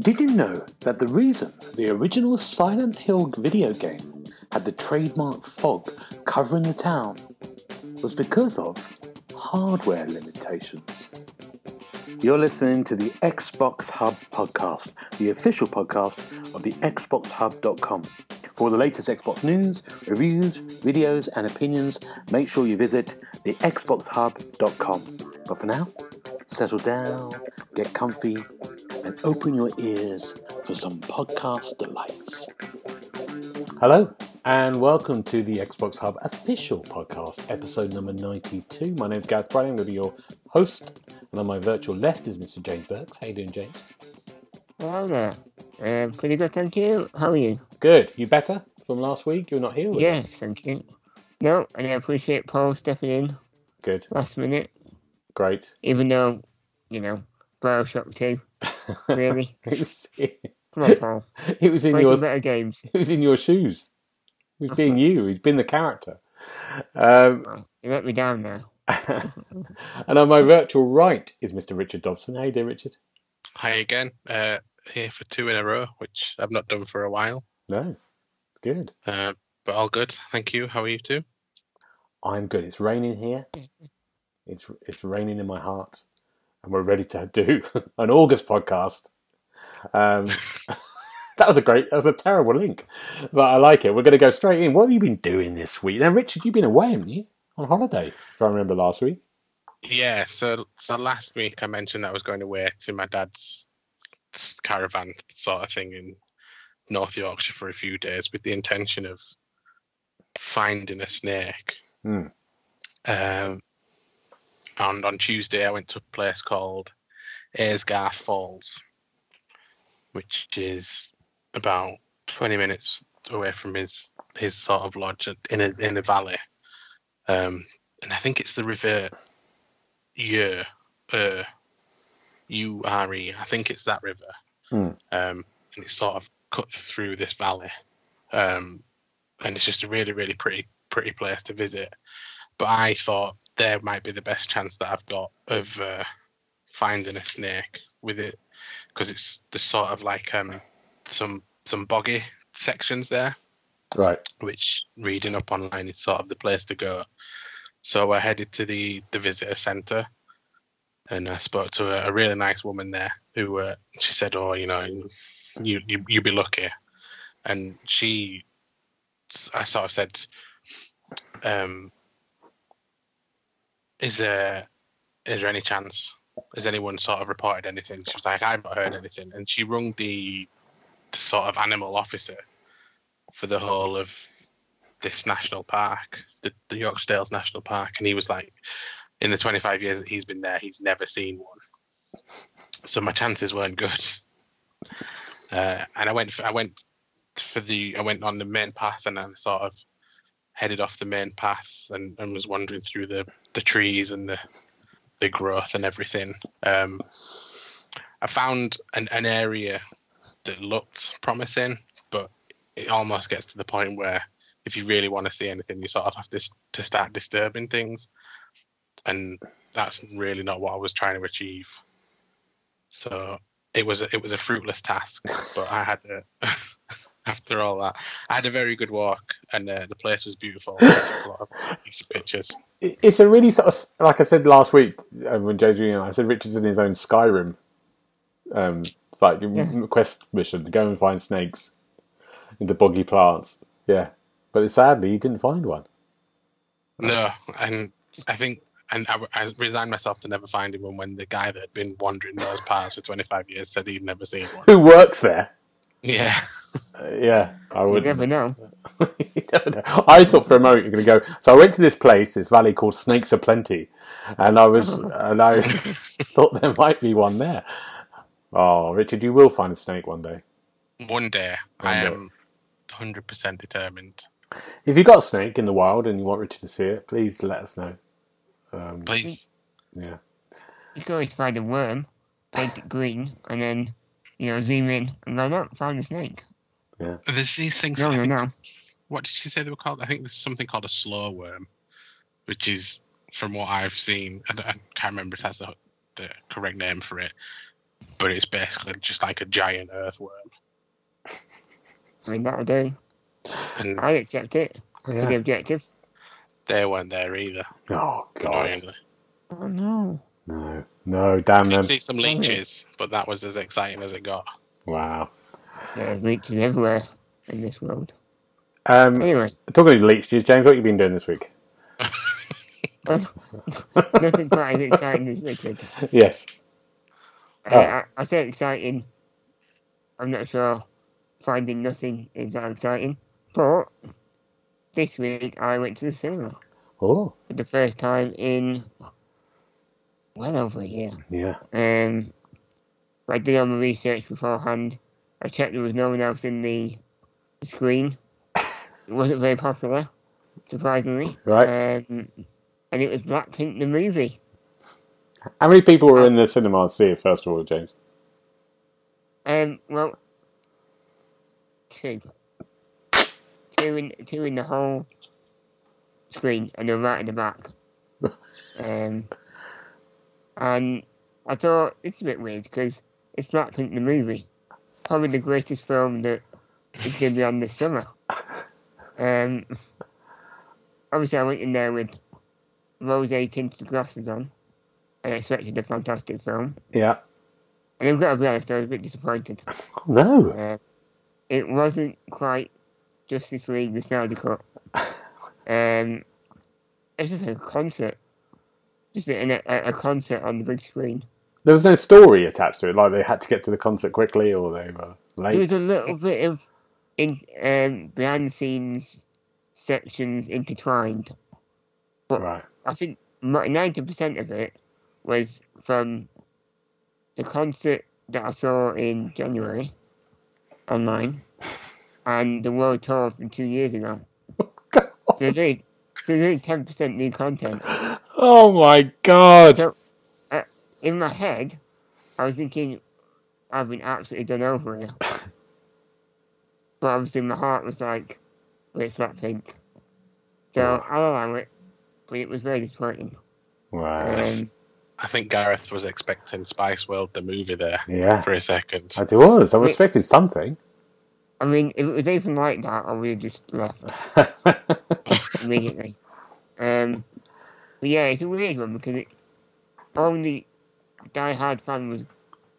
Did you know that the reason the original Silent Hill video game had the trademark fog covering the town was because of hardware limitations? You're listening to the Xbox Hub podcast, the official podcast of the XboxHub.com. For the latest Xbox news, reviews, videos, and opinions, make sure you visit the XboxHub.com. But for now, settle down, get comfy, and open your ears for some podcast delights. Hello, and welcome to the Xbox Hub official podcast, episode number 92. My name's Gareth Bradley, I'm going to be your host, and on my virtual left is Mr. James Burks. How you doing, James? Hello there. Um, pretty good, thank you. How are you? Good. You better from last week? You're not here with Yes, us? thank you. No, and I appreciate Paul stepping in Good. last minute, Great. even though, you know, Bioshock 2. Really? it, was, Come on, Paul. it was in Play your better games. it was in your shoes. He was being you. He's been the character. Um, Well, you let me down now. and on my virtual right is Mr. Richard Dobson. How you doing, Richard? Hi again. Uh, here for two in a row, which I've not done for a while. No, good. Uh, but all good. Thank you. How are you too? I'm good. It's raining here. It's it's raining in my heart, and we're ready to do an August podcast. Um, that was a great. That was a terrible link, but I like it. We're going to go straight in. What have you been doing this week? Now, Richard, you've been away, haven't you? On holiday, if I remember last week. Yeah. So so last week I mentioned that I was going away to my dad's caravan sort of thing in North Yorkshire for a few days with the intention of finding a snake. Hmm. Um, and on Tuesday I went to a place called Aysgarth Falls, which is about 20 minutes away from his his sort of lodge in a in a valley. Um, and I think it's the river Ure, uh, U R E. I think it's that river. Hmm. Um, and it's sort of cut through this valley. Um, and it's just a really, really pretty, pretty place to visit. But I thought there might be the best chance that I've got of uh, finding a snake with it, because it's the sort of like um, some some boggy sections there Right. which reading up online is sort of the place to go. So I headed to the the visitor centre, and I spoke to a, a really nice woman there who uh, she said, "Oh, you know, you you you be lucky," and she, I sort of said, um, "Is there is there any chance? Has anyone sort of reported anything?" She was like, "I've not heard anything," and she rung the, the sort of animal officer for the whole of this national park, the, the Yorkshire Dales National Park, and he was like, in the 25 years that he's been there, he's never seen one. So my chances weren't good. Uh, and I went, for, I went for the, I went on the main path, and I sort of headed off the main path, and, and was wandering through the the trees and the the growth and everything. Um, I found an, an area that looked promising, but it almost gets to the point where if you really want to see anything, you sort of have to to start disturbing things, and that's really not what I was trying to achieve. So it was a, it was a fruitless task, but I had a, after all that, I had a very good walk, and uh, the place was beautiful. I took a lot of pictures. It's a really sort of like I said last week uh, when James and I said Richard's in his own Skyrim. Um, it's like a Yeah. quest mission: to go and find snakes into boggy plants. Yeah, but sadly, he didn't find one. No, and I think. And I, I resigned myself to never finding one when the guy that had been wandering those paths for 25 years said he'd never seen one. Who works there? Yeah. Uh, yeah, I would. never know. You never know. I thought for a moment you're going to go. So I went to this place, this valley called Snakes Are Plenty, and I was, and I thought there might be one there. Oh, Richard, you will find a snake one day. One day, I day. am 100% determined. If you've got a snake in the wild and you want Richard to see it, please let us know. Um, Please. yeah. You can always find a worm, paint it green, and then, you know, zoom in and go, no, found a snake. Yeah. There's these things. No, I no, think- no. What did she say they were called? I think there's something called a slow worm, which is from what I've seen. I, I can't remember if that's the, the correct name for it, but it's basically just like a giant earthworm. I mean, that'll do. And I accept it. For the objective. they weren't there either. Oh god. Annoyingly. Oh no. No. No. Damn You them. see some leeches, but that was as exciting as it got. Wow. There's leeches everywhere in this world. Um, Anyway, talking of leeches, James, what have you been doing this week? nothing quite as exciting as Richard. Yes. Uh, I, I say exciting. I'm not sure finding nothing is that exciting. But this week I went to the cinema Oh. for the first time in well over a year. Yeah. Um, I did all my research beforehand. I checked there was no one else in the, the screen. It wasn't very popular, surprisingly. Right. Um, and it was Blackpink the movie. How many people were in the cinema to see it, first of all, James? Um, well, two. Two in, two in the whole screen, and they're right in the back. um, and I thought it's a bit weird because it's Blackpink the movie, probably the greatest film that is going to be on this summer. Um, obviously, I went in there with rose tinted glasses on. I expected a fantastic film. Yeah. And I've got to be honest, I was a bit disappointed. No. Uh, it wasn't quite Justice League the Snyder Cut. Um, it was just a concert. Just a, a, a concert on the big screen. There was no story attached to it. Like they had to get to the concert quickly, or they were late. There was a little bit of in um, behind the scenes sections intertwined. Right. I think ninety percent of it was from the concert that I saw in January online and the world tour from two years ago. So they're doing, ten percent new content. Oh my god. So in my head, I was thinking I've been absolutely done over here. but obviously my heart was like, well, it's Blackpink. So I'll allow it, but it was very disappointing. Wow. Um, I think Gareth was expecting Spice World, the movie, there Yeah. for a second. I was. I was Wait. expecting something. I mean, if it was anything like that, I would have just left immediately. Um, but yeah, it's a weird one because it only die-hard fans was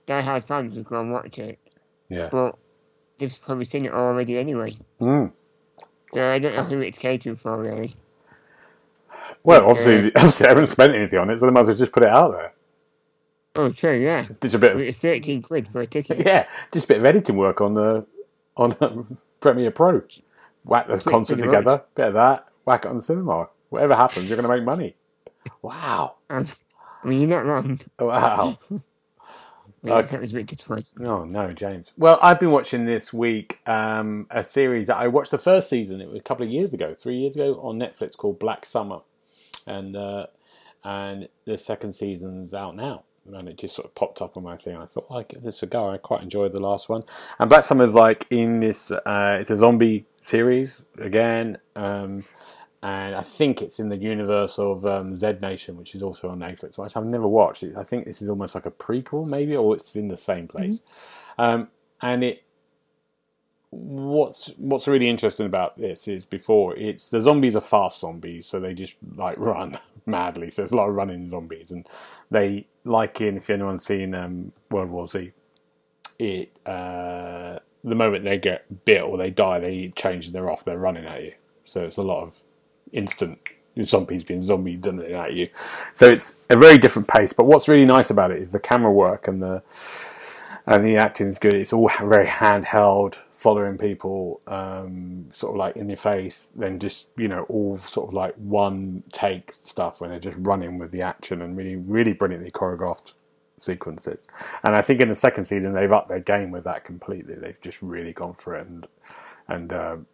die-hard fans would go and watch it, yeah. but they've probably seen it already anyway. Mm. So I don't know who it's catering for really. Well, obviously, obviously, they haven't spent anything on it, so they might as well just put it out there. Oh, true, yeah. Just a bit of It's thirteen quid for a ticket. yeah, just a bit of editing work on the on um, Premiere Pro. Whack the concert together, bit of that. Whack it on the cinema. Whatever happens, you're going to make money. Wow! Um, I mean, you're not wrong. Wow! Okay. That was a bit disappointing. Oh no, James. Well, I've been watching this week um, a series I watched the first season. It was a couple of years ago, three years ago, on Netflix called Black Summer, and uh, and the second season's out now. And it just sort of popped up on my thing. I thought, oh, I'll give this a go. I quite enjoyed the last one. And Black Summer's like in this. Uh, it's a zombie series again. Um, and I think it's in the universe of um, Z Nation, which is also on Netflix, which I've never watched. I think this is almost like a prequel, maybe, or it's in the same place. Um, and it, what's what's really interesting about this is before it's the zombies are fast zombies, so they just like run madly. So there's a lot of running zombies, and they like in if anyone's seen um, World War Z, it uh, the moment they get bit or they die, they change and they're off. They're running at you. So it's a lot of instant zombies being zombies and at you. So it's a very different pace. But what's really nice about it is the camera work and the and the acting is good. It's all very handheld, following people, um, sort of like in your face. Then just you know all sort of like one take stuff when they're just running with the action and really really brilliantly choreographed sequences. And I think in the second season they've upped their game with that completely. They've just really gone for it and and um,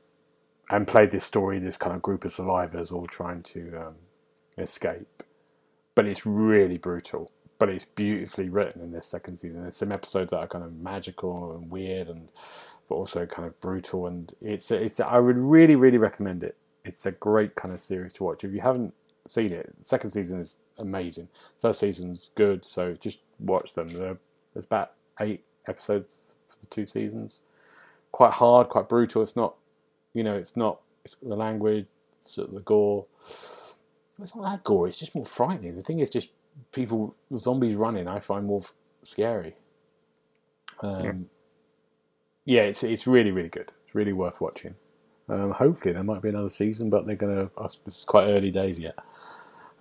and played this story, this kind of group of survivors all trying to um, escape. But it's really brutal. But it's beautifully written in this second season. There's some episodes that are kind of magical and weird, and but also kind of brutal. And it's it's I would really really recommend it. It's a great kind of series to watch. If you haven't seen it, second season is amazing. First season's good, so just watch them. There's about eight episodes for the two seasons. Quite hard, quite brutal. It's not, you know, it's not it's the language, it's the gore. It's not that gore. It's just more frightening. The thing is, just people zombies running. I find more f- scary. Um, yeah, it's it's really really good. It's really worth watching. Um, hopefully there might be another season, but they're gonna. It's quite early days yet.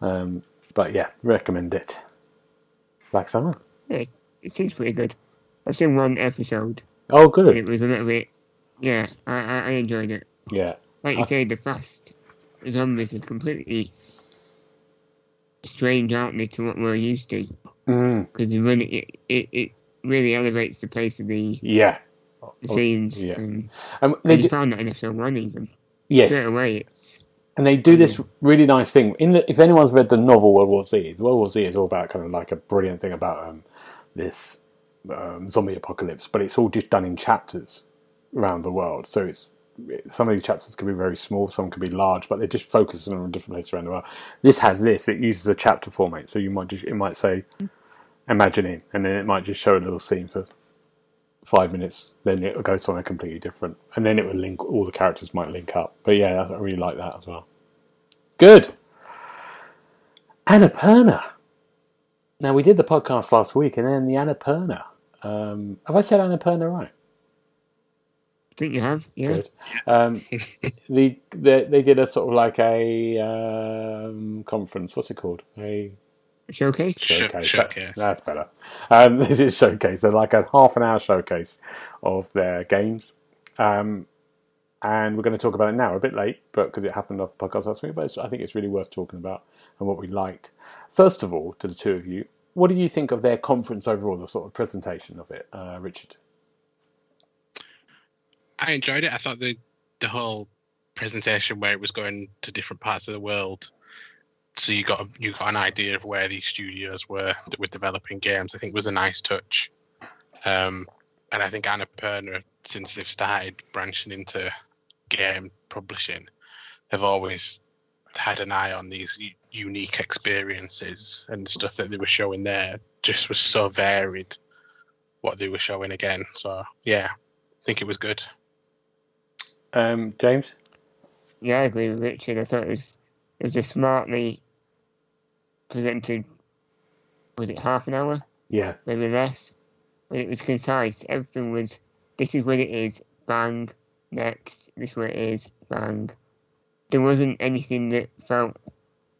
Um, but yeah, recommend it. Black Summer. Yeah, It seems pretty good. I've seen one episode. Oh, good. It was a little bit. Yeah, I, I, I enjoyed it. Yeah, Like you I- say, the fast zombies are completely strange, aren't they, to what we're used to? mm, Because it, really- it, it, it really elevates the pace of the, yeah. the scenes. yeah. And, Um, they and do, found that in episode one, even. yes, Straight away, it's. and they do this really nice thing. In the, if anyone's read the novel World War Z, World War Z is all about kind of like a brilliant thing about um, this um, zombie apocalypse, but it's all just done in chapters around the world. So it's some of these chapters could be very small, some could be large, but they're just focusing on different places around the world. This has this; it uses a chapter format, so you might just it might say imagining, and then it might just show a little scene for five minutes. Then it will go somewhere completely different, and then it will link. All the characters might link up. But yeah, I really like that as well. Good. Annapurna. Now we did the podcast last week, and then the Annapurna. Um, have I said Annapurna right? I think you have, yeah. Good. Um, the, the they did a sort of like a um, conference. What's it called? A Showcase? Sh- showcase. showcase. That's better. Um, this is showcase. So like a half an hour showcase of their games. Um, and we're going to talk about it now. A bit late, but because it happened off the podcast last week. But I think it's really worth talking about and what we liked. First of all, to the two of you, what do you think of their conference overall? The sort of presentation of it, uh, Richard. I enjoyed it. I thought the the whole presentation where it was going to different parts of the world, so you got you got an idea of where these studios were that were developing games. I think was a nice touch. Um, and I think Annapurna, since they've started branching into game publishing, have always had an eye on these unique experiences and stuff that they were showing there. Just was so varied what they were showing again. So yeah, I think it was good. Um, James. Yeah, I agree with Richard. I thought it was it was a smartly presented. Was it half an hour? Yeah. Maybe less. But it was concise. Everything was. This is what it is. Bang. Next. This is what it is. Bang. There wasn't anything that felt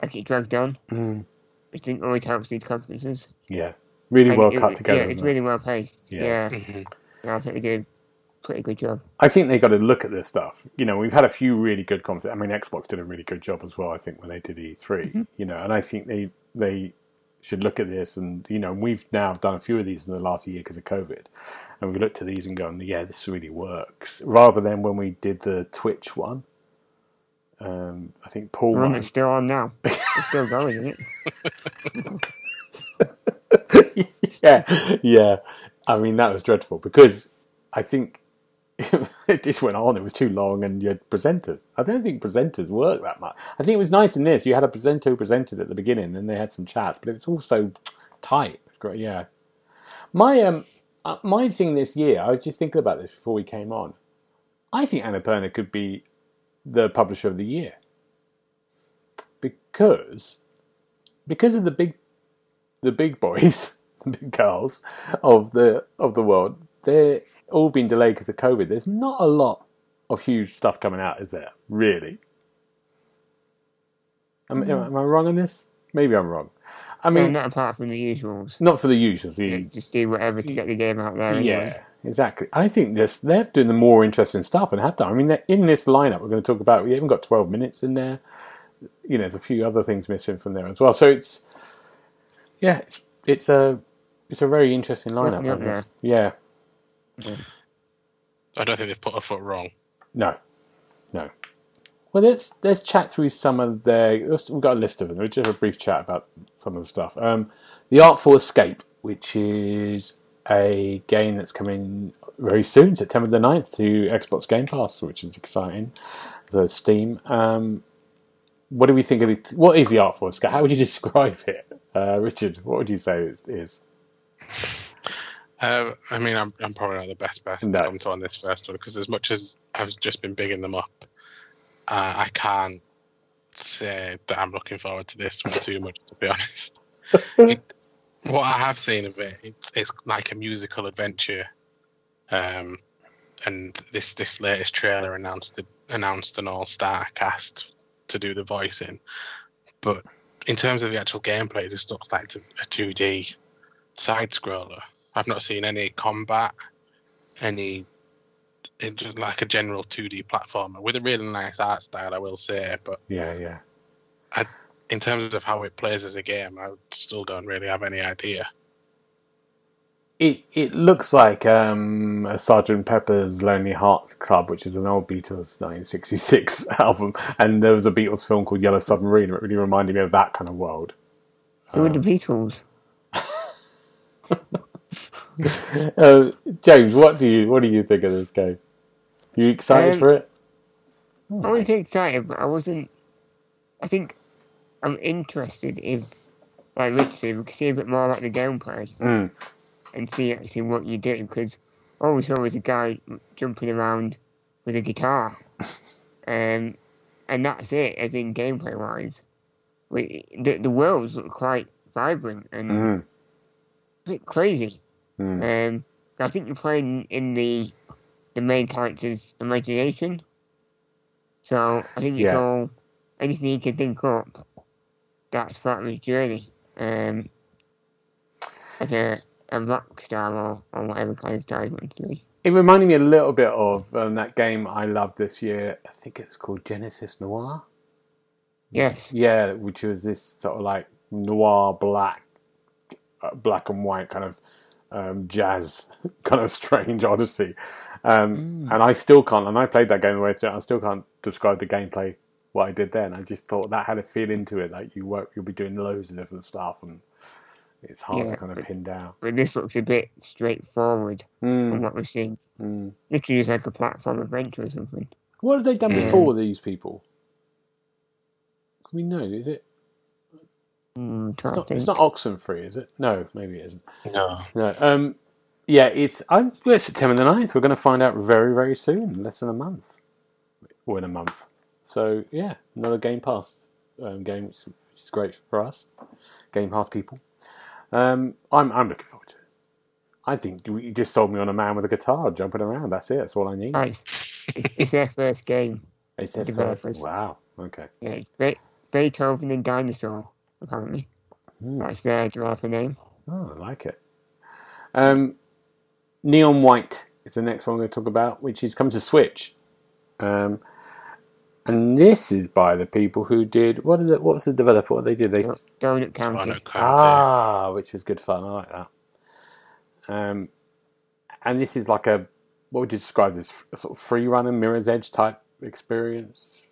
like it dragged on, Mm, which didn't always help these conferences. yeah. Really And well it- cut it- together. Yeah, it's it? really well paced. Yeah. Yeah. Mhm. yeah. I think they did a pretty good job. I think they got to look at this stuff. You know, we've had a few really good conferences. I mean, Xbox did a really good job as well. I think when they did E3, you know, and I think they they should look at this. And you know, we've now done a few of these in the last year because of COVID, and we looked at these and gone, yeah, this really works. Rather than when we did the Twitch one. Um, I think Paul. One might- still on now. It's still going, isn't it? yeah, yeah. I mean, that was dreadful because I think it just went on. It was too long, and you had presenters. I don't think presenters work that much. I think it was nice in this. You had a presenter who presented at the beginning, and they had some chats, but it's also tight. It's great. Yeah. My um, uh, my thing this year. I was just thinking about this before we came on. I think Annapurna could be the publisher of the year because because of the big the big boys, the big girls of the of the world, they're all been delayed because of COVID. There's not a lot of huge stuff coming out, is there? Really? Am, am mm. I wrong on this? Maybe I'm wrong. I mean, not apart from the usuals. not for the usuals. Yeah, The, just do whatever to get the game out there. yeah, Anyway. exactly. I think this they're doing the more interesting stuff and have done. I mean, they're- in this lineup, we're going to talk about. We haven't got 12 minutes in there. You know, there's a few other things missing from there as well. So it's yeah, it's it's a it's a very interesting lineup. Up I think. there. Yeah, I don't think they've put a foot wrong. no, no. Well, let's let's chat through some of their. We've got a list of them. We'll just have a brief chat about some of the stuff. Um, the Artful Escape, which is a game that's coming very soon, September the 9th, to Xbox Game Pass, which is exciting. The Steam. Um, what do we think of it? What is the Artful? Scott? How would you describe it, uh, Richard? What would you say it is? Um, I mean, I'm, I'm probably not the best person No. to come to on this first one because as much as I've just been bigging them up, uh, I can't say that I'm looking forward to this one too much, to be honest. It- what I have seen of it, it's, it's like a musical adventure. Um, and this this latest trailer announced it, announced an all star cast to do the voicing, but in terms of the actual gameplay, it just looks like a two D side scroller. I've not seen any combat, any it's just like a general two D platformer with a really nice art style, I will say. But Yeah, yeah. in terms of how it plays as a game, I still don't really have any idea. It it looks like um, a Sergeant Pepper's Lonely Heart Club, which is an old Beatles 1966 album, and there was a Beatles film called Yellow Submarine. It really reminded me of that kind of world. Who are the Beatles? Uh, James, what do you what do you think of this game? You excited Um, for it? I was excited, but I wasn't. I think I'm interested in, like Rich said, we can see a bit more about the gameplay Mm. and see actually what you do because all we saw was a guy jumping around with a guitar, um, and that's it. As in gameplay wise, we the the worlds look quite vibrant and Mm. a bit crazy. Mm. Um, I think you're playing in the the main character's imagination. So I think it's Yeah. all anything you can think up. That's part of his journey. Um, as a a rock star or, or whatever kind of star he wants to be. It reminded me a little bit of um, that game I loved this year. I think it's called Genesis Noir. Yes. Yeah, which was this sort of like noir black, uh, black and white kind of um, jazz kind of strange odyssey. Um, And I still can't. And I played that game the way through. I still can't describe the gameplay what I did then. I just thought that had a feel into it. Like you work, you'll be doing loads of different stuff, and it's hard to kind of but- pin down. But this looks a bit straightforward from Mm, what we're seeing. mm. Literally just like a platform adventure or something. What have they done Mm. before? These people. Can we know? Is it? Mm, It's not, it's think. not Oxenfree, is it? No, maybe it isn't. No. No. Um, yeah, it's I'm well, it's September the 9th. We're going to find out very, very soon, less than a month, or in a month. So yeah, another Game Pass um, game, which which is great for us, Game Pass people. Um, I'm I'm looking forward to it. I think you you just sold me on a man with a guitar jumping around. That's it. That's all I need. Nice. it's, it's their first game. It's their developers. first- Wow. Okay. Yeah, Be- Beethoven and Dinosaur, apparently. Hmm. That's their developer name. Oh, I like it. Um, Neon White is the next one we're going to talk about, which is come to Switch. Um, and this is by the people who did what? Is it, what was the developer? What they did? They Donut County. No, ah, which was good fun. I like that. Um, and this is like a what would you describe this? A sort of free runner Mirror's Edge type experience.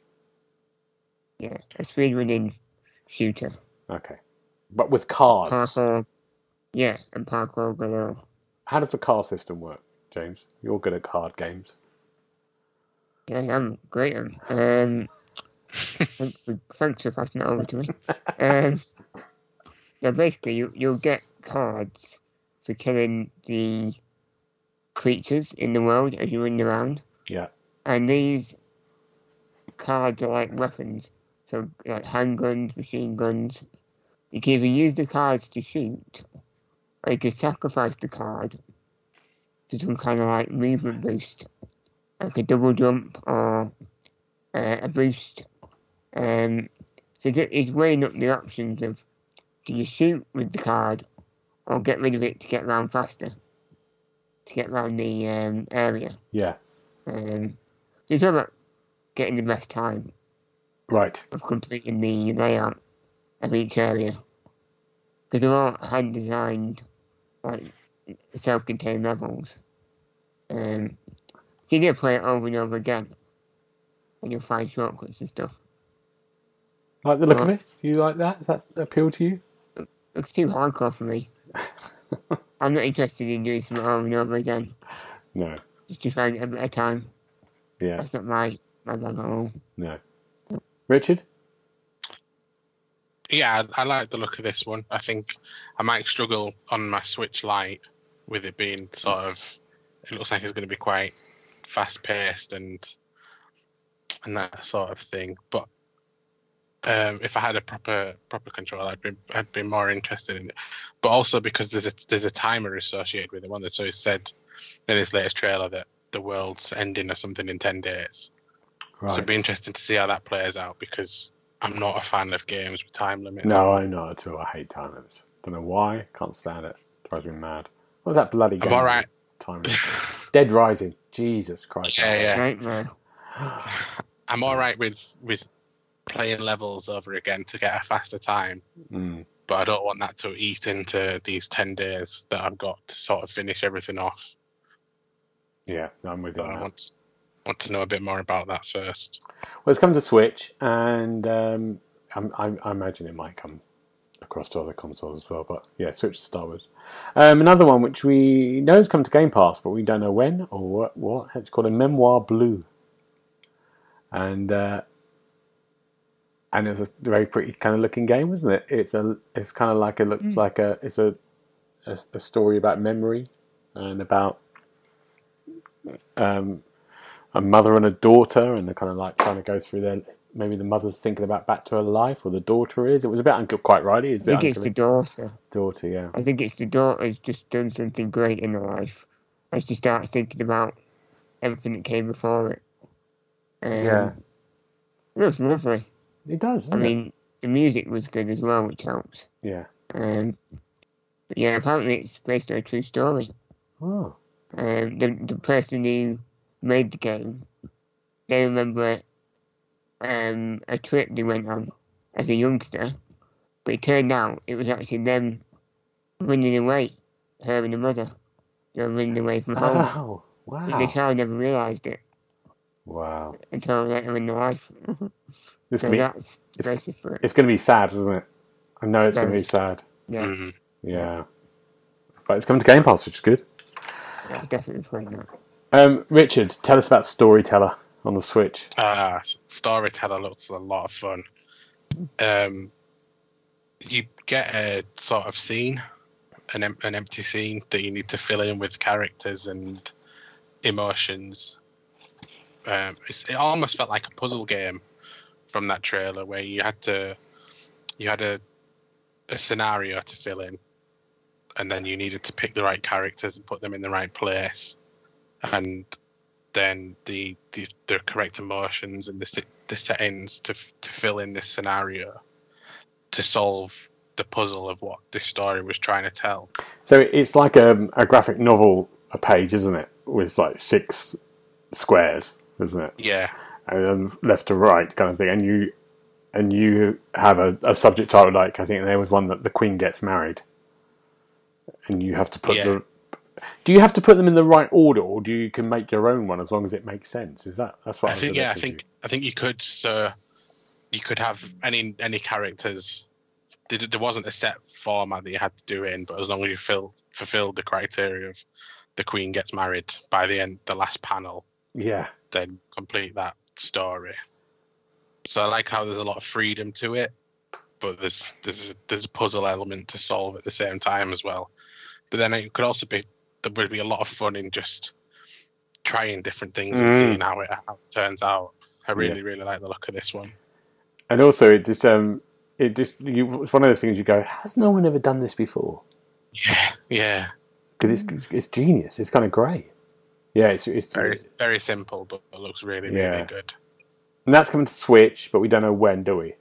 Yeah, a free running shooter. Okay, but with cards. Parkour. Yeah, and parkour galore. How does the card system work, James? You're good at card games. Yeah, I'm great. Um, thanks, for, thanks for passing it over to me. Um, yeah, basically, you, you'll get cards for killing the creatures in the world as you run around. Yeah. And these cards are like weapons. So, like handguns, machine guns. You can either use the cards to shoot, or you can sacrifice the card for some kind of like movement boost, like a double jump or uh, a boost. Um, so it- it's weighing up the options of do you shoot with the card or get rid of it to get around faster, to get around the um, area. Yeah. Um, so it's all about getting the best time Right. of completing the layout of each area. Because they're all hand designed, like self contained levels. Um, so you need to play it over and over again. And you'll find shortcuts and stuff. Like the look of it? Do you like that? Does that appeal to you? It's too hardcore for me. I'm not interested in doing something over and over again. No. Just to find a better time. Yeah. That's not my, my bag at all. No. Richard? Yeah, I, I like the look of this one. I think I might struggle on my Switch Lite with it being sort of. It looks like it's going to be quite fast paced and and that sort of thing. But um, if I had a proper proper controller, I'd be I'd be more interested in it. But also because there's a there's a timer associated with it. One that so it said in this latest trailer that the world's ending or something in ten days. So it'd be interesting to see how that plays out because I'm not a fan of games with time limits. No, I'm not at all. I hate time limits. Don't know why. Can't stand it. Drives me mad. What was that bloody game? I'm all right. Time limit. Dead Rising. Jesus Christ. Yeah, yeah. Right, man. I'm all right with with playing levels over again to get a faster time, Mm. but I don't want that to eat into these ten days that I've got to sort of finish everything off. Yeah, I'm with you. On I that. want want to know a bit more about that first. Well, it's come to Switch, and um, I'm, I'm, I imagine it might come across to other consoles as well. But yeah, Switch to start with. Um, another one which we know has come to Game Pass, but we don't know when or what. what. It's called a Memoir Blue, and uh, and it's a very pretty kind of looking game, isn't it? It's a it's kind of like it looks like a it's a, a a story about memory and about um, a mother and a daughter, and they're kind of like trying to go through their. Maybe the mother's thinking about back to her life, or the daughter is. It was a bit uncle, quite right. It was a I bit think it's the daughter. daughter, yeah. I think it's the daughter's just done something great in her life. As she starts thinking about everything that came before it. Um, Yeah. It was lovely. It does. I it? mean, the music was good as well, which helps. yeah. Um, but yeah, apparently it's based on a true story. Oh, Um, the, the person who made the game, they remember um, a trip they went on as a youngster, but it turned out it was actually them running away, her and the mother. They were running away from home. oh, And the child never realised it wow. until later in their life. This so can be, that's it's- for it. it's going to be sad, isn't it? I know it's going to be sad. Yeah, Mhm. Yeah, but it's coming to Game Pass, which is good. yeah, definitely playing that. Um, Richard, tell us about Storyteller on the Switch. Ah, Uh, storyteller looks a lot of fun. Um, you get a sort of scene, an, em- an empty scene that you need to fill in with characters and emotions. Um, it almost felt like a puzzle game from that trailer where you had to, you had a, a scenario to fill in, and then you needed to pick the right characters and put them in the right place, and then the the, the correct emotions and the the settings to to fill in this scenario to solve the puzzle of what this story was trying to tell. So it's like a, a graphic novel, a page, isn't it? With like six squares, isn't it? Yeah, and then left to right kind of thing, and you and you have a, a subject title like I think there was one that the Queen gets married, and you have to put Yeah. the. Do you have to put them in the right order, or do you can make your own one as long as it makes sense? Is that that's what I, I think yeah, I think I think you could so you could have any any characters. There, there wasn't a set format that you had to do in, but as long as you fill, fulfilled the criteria of the Queen gets married by the end, the last panel, Yeah, then complete that story. So I like how there's a lot of freedom to it, but there's there's there's a puzzle element to solve at the same time as well. But then it could also be there would be a lot of fun in just trying different things and Mm. seeing how it, how it turns out. I really really like the look of this one. and also it just um it just you, it's one of those things you go, has no one ever done this before? Yeah, yeah, Because it's it's genius. It's kind of great. Yeah, it's it's very very simple, but it looks really Yeah. really good. and that's coming to Switch, but we don't know when, do we?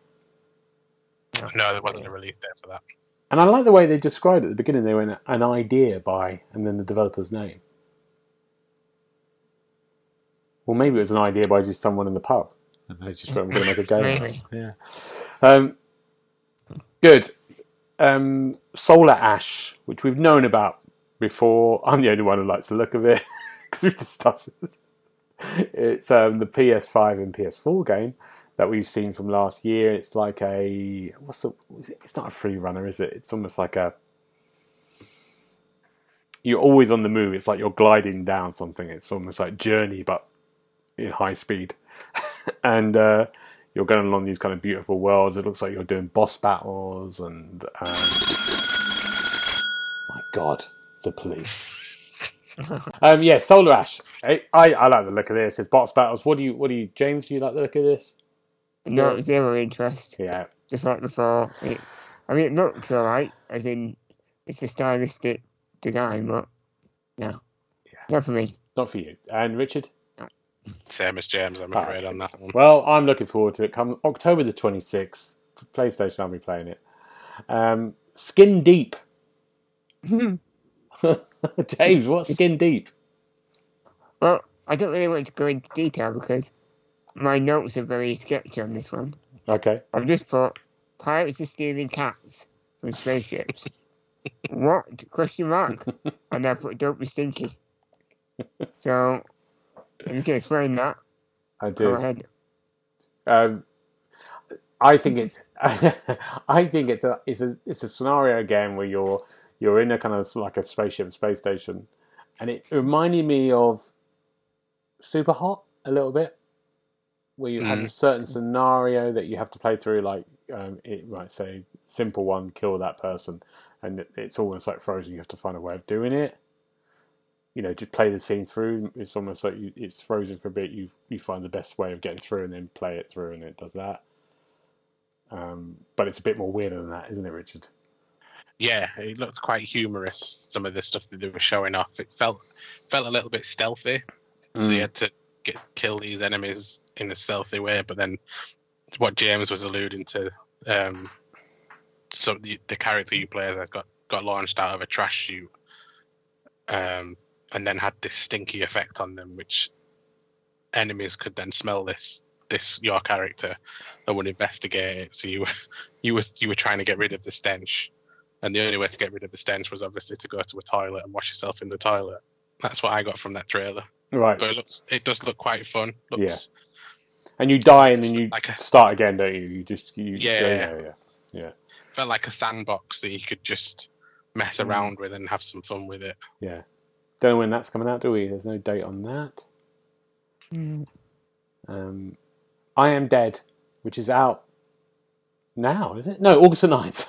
No, there wasn't a release date for that. And I like the way they described it at the beginning. They went an idea by, and then the developer's name. Well, maybe it was an idea by just someone in the pub, and they just went, "We're going to make a game." Maybe. Yeah. Um, good. Um, Solar Ash, which we've known about before. I'm the only one who likes the look of it because we've discussed it. It's um, the PS5 and PS4 game that we've seen from last year. It's like a what's the? it- It's not a free runner, is it? It's almost like a. You're always on the move. It's like you're gliding down something. It's almost like Journey, but in high speed, and uh, you're going along these kind of beautiful worlds. It looks like you're doing boss battles and um, my God, the police. um, yeah, Solar Ash. I, I, I like the look of this. It's boss battles. What do you? What do you, James? Do you like the look of this? No, zero interest. Yeah. Just like before. It, I mean, it looks alright, as in it's a stylistic design, but no, Yeah. not for me. Not for you. And Richard? Same as James, I'm Ah, afraid, okay. on that one. Well, I'm looking forward to it. Come October the 26th, PlayStation, I'll be playing it. Um, Skin Deep. James, what's Skin Deep? well, I don't really want to go into detail because my notes are very sketchy on this one. Okay. I've just put pirates are stealing cats from spaceships. what? Question mark. and I put don't be stinky. So, if you can explain that, I do. go ahead. Um, I think it's I think it's a it's a it's a scenario game where you're you're in a kind of like a spaceship space station, and it reminded me of Superhot a little bit, where you have a Mm. certain scenario that you have to play through. Like um, it might say simple one, kill that person, and it, it's almost like Frozen. You have to find a way of doing it. You know, just play the scene through. It's almost like you, it's frozen for a bit. You you find the best way of getting through, and then play it through, and it does that. Um, but it's a bit more weird than that, isn't it, Richard? Yeah, it looked quite humorous. Some of the stuff that they were showing off, it felt felt a little bit stealthy. So Mm. you had to get kill these enemies in a stealthy way. But then, what James was alluding to, um, so the, the character you play as got got launched out of a trash chute, um, and then had this stinky effect on them, which enemies could then smell this this your character and would investigate it. So you you were you were trying to get rid of the stench, and the only way to get rid of the stench was obviously to go to a toilet and wash yourself in the toilet. That's what I got from that trailer. Right. But it looks it does look quite fun. Looks, And you die, and then you Like a- start again, don't you? You just you Yeah, yeah, yeah. yeah. felt like a sandbox that you could just mess Mm. around with and have some fun with it. yeah. Don't know when that's coming out, do we? There's no date on that. Um, I Am Dead, which is out now, is it? No, August the 9th.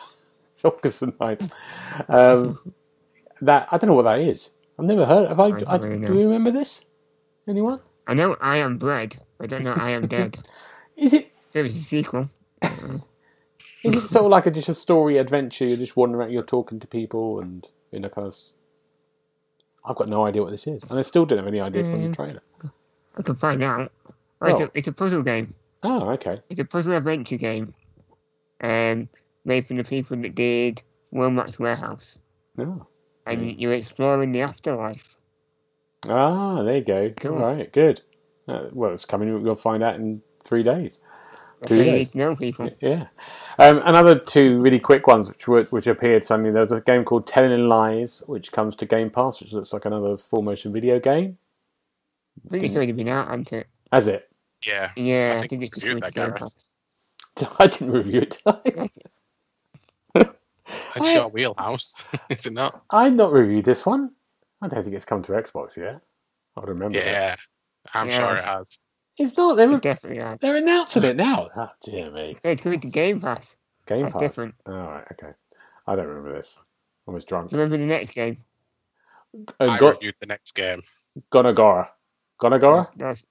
it's August the 9th. Um, that I don't know what that is. I've never heard. Have I? I I, do know. you remember this? Anyone? I know I am bread. I don't know I am dead. Is it? There was a sequel. Is it sort of like a, just a story adventure? You're just wandering around, you're talking to people, and in a kind of. I've got no idea what this is, and I still don't have any idea from the Mm. trailer. I can find out. Oh, it's, a, it's a puzzle game. Oh, okay. It's a puzzle adventure game. Um, made from the people that did Wilmot's Warehouse. Oh. And Mm. you're exploring the afterlife. Ah, there you go. Cool. All right, good. Uh, well, it's coming. We'll find out in three days. That's Two how days. need to know people. Yeah. Um, another two really quick ones which were, which appeared suddenly. There's a game called Telling Lies, which comes to Game Pass, which looks like another full motion video game. I think it's already been out, hasn't it? Has it? Yeah, Yeah, I I think think, we it's just reviewed to that, Game Pass. I didn't review it. It's I- your wheelhouse, is it not? I've not reviewed this one. I don't think it's come to Xbox yet. I would remember. that. Yeah, I'm Yeah. sure it has. It's not. They're It definitely has. they're announcing it now. Oh, dear me. So it's coming to Game Pass. Game That's Pass. different. All right. Okay. I don't remember this. I was drunk. Remember the next game? Uh, I Go- reviewed the next game. Gonagora. Gonagora? That's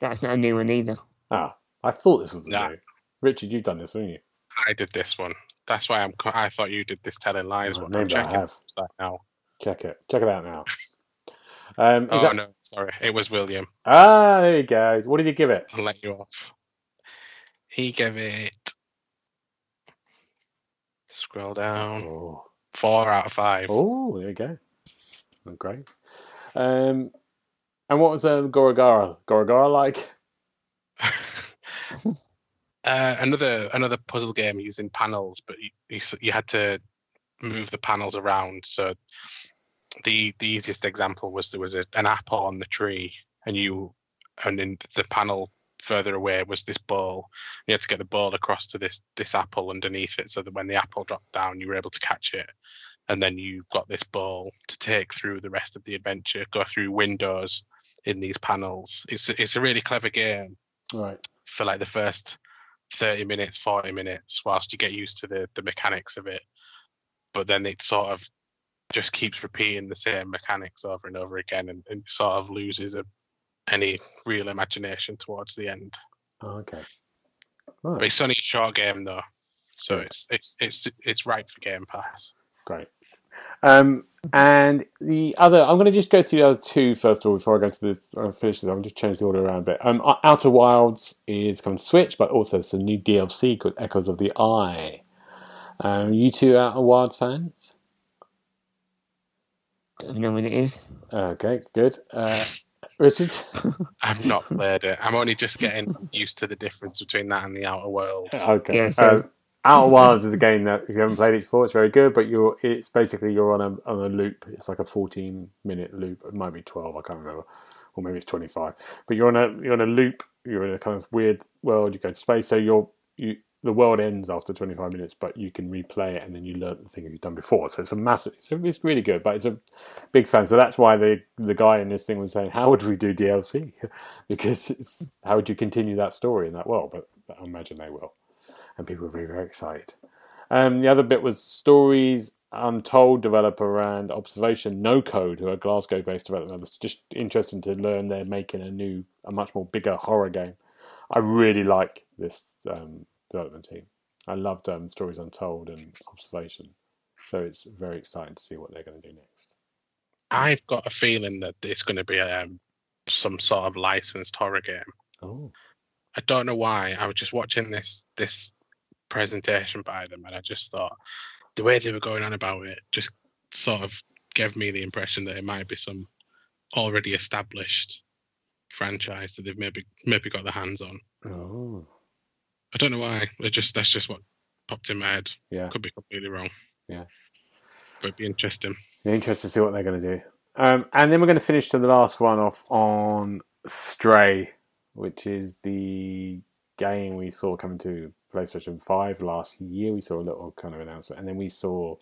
that's not a new one either. Ah, I thought this was a Nah. new. Richard, you've done this, haven't you? I did this one. That's why I'm. I thought you did this telling lies Oh, one. I'm maybe I have. now. Check it. Check it out now. Um, Oh that- no, sorry, it was William. Ah, there you go. What did you give it? I'll let you off. He gave it. Scroll down. Four out of five. oh there you go. Oh, great. Um, and what was uh, Goragara? Goragara like? uh, another another puzzle game using panels, but you, you, you had to move the panels around. So the the easiest example was there was a, an apple on the tree, and you and in the panel further away was this ball. You had to get the ball across to this this apple underneath it, so that when the apple dropped down, you were able to catch it. And then you've got this ball to take through the rest of the adventure, go through windows in these panels. It's it's a really clever game Right. for like the first thirty minutes, forty minutes, whilst you get used to the the mechanics of it. But then it sort of just keeps repeating the same mechanics over and over again, and, and sort of loses a, any real imagination towards the end. Oh, okay. But Nice. it's only a short game though, so it's it's it's it's right for Game Pass. Great. Um, and the other, I'm going to just go through the other two first of all before I go to the uh, finish this. I'll just change the order around a bit. Um, Outer Wilds is coming to Switch, but also some new DLC called Echoes of the Eye. Um, you two Outer Wilds fans? Don't know what it is. Okay, good. Uh, Richard? I've not played it. I'm only just getting used to the difference between that and the Outer Worlds. Okay. Yeah, so- um, Outer Wilds is a game that if you haven't played it before, it's very good. But you're it's basically you're on a on a loop. It's like a 14 minute loop. It might be 12. I can't remember, or maybe it's 25. But you're on a you're on a loop. You're in a kind of weird world. You go to space. So you're you the world ends after 25 minutes, but you can replay it and then you learn the thing you've done before. So it's a massive. It's, it's really good. But it's a big fan. So that's why the the guy in this thing was saying, how would we do DLC? because it's, how would you continue that story in that world? But I imagine they will and people were very, very excited. Um, the other bit was Stories Untold developer and Observation No Code, who are Glasgow based developer. It's just interesting to learn they're making a new, a much more bigger horror game. I really like this um, development team. I loved um, Stories Untold and Observation. So it's very exciting to see what they're going to do next. I've got a feeling that it's going to be um, some sort of licensed horror game. Oh, I don't know why. I was just watching this this presentation by them, and I just thought the way they were going on about it just sort of gave me the impression that it might be some already established franchise that they've maybe maybe got their hands on. oh, I don't know why. It just that's just what popped in my head. yeah. Could be completely wrong. Yeah. But it'd be interesting. Be interested to see what they're going to do. Um, and then we're going to finish to the last one off on Stray, which is the game we saw coming to PlayStation 5 last year. We saw a little kind of announcement, and then we saw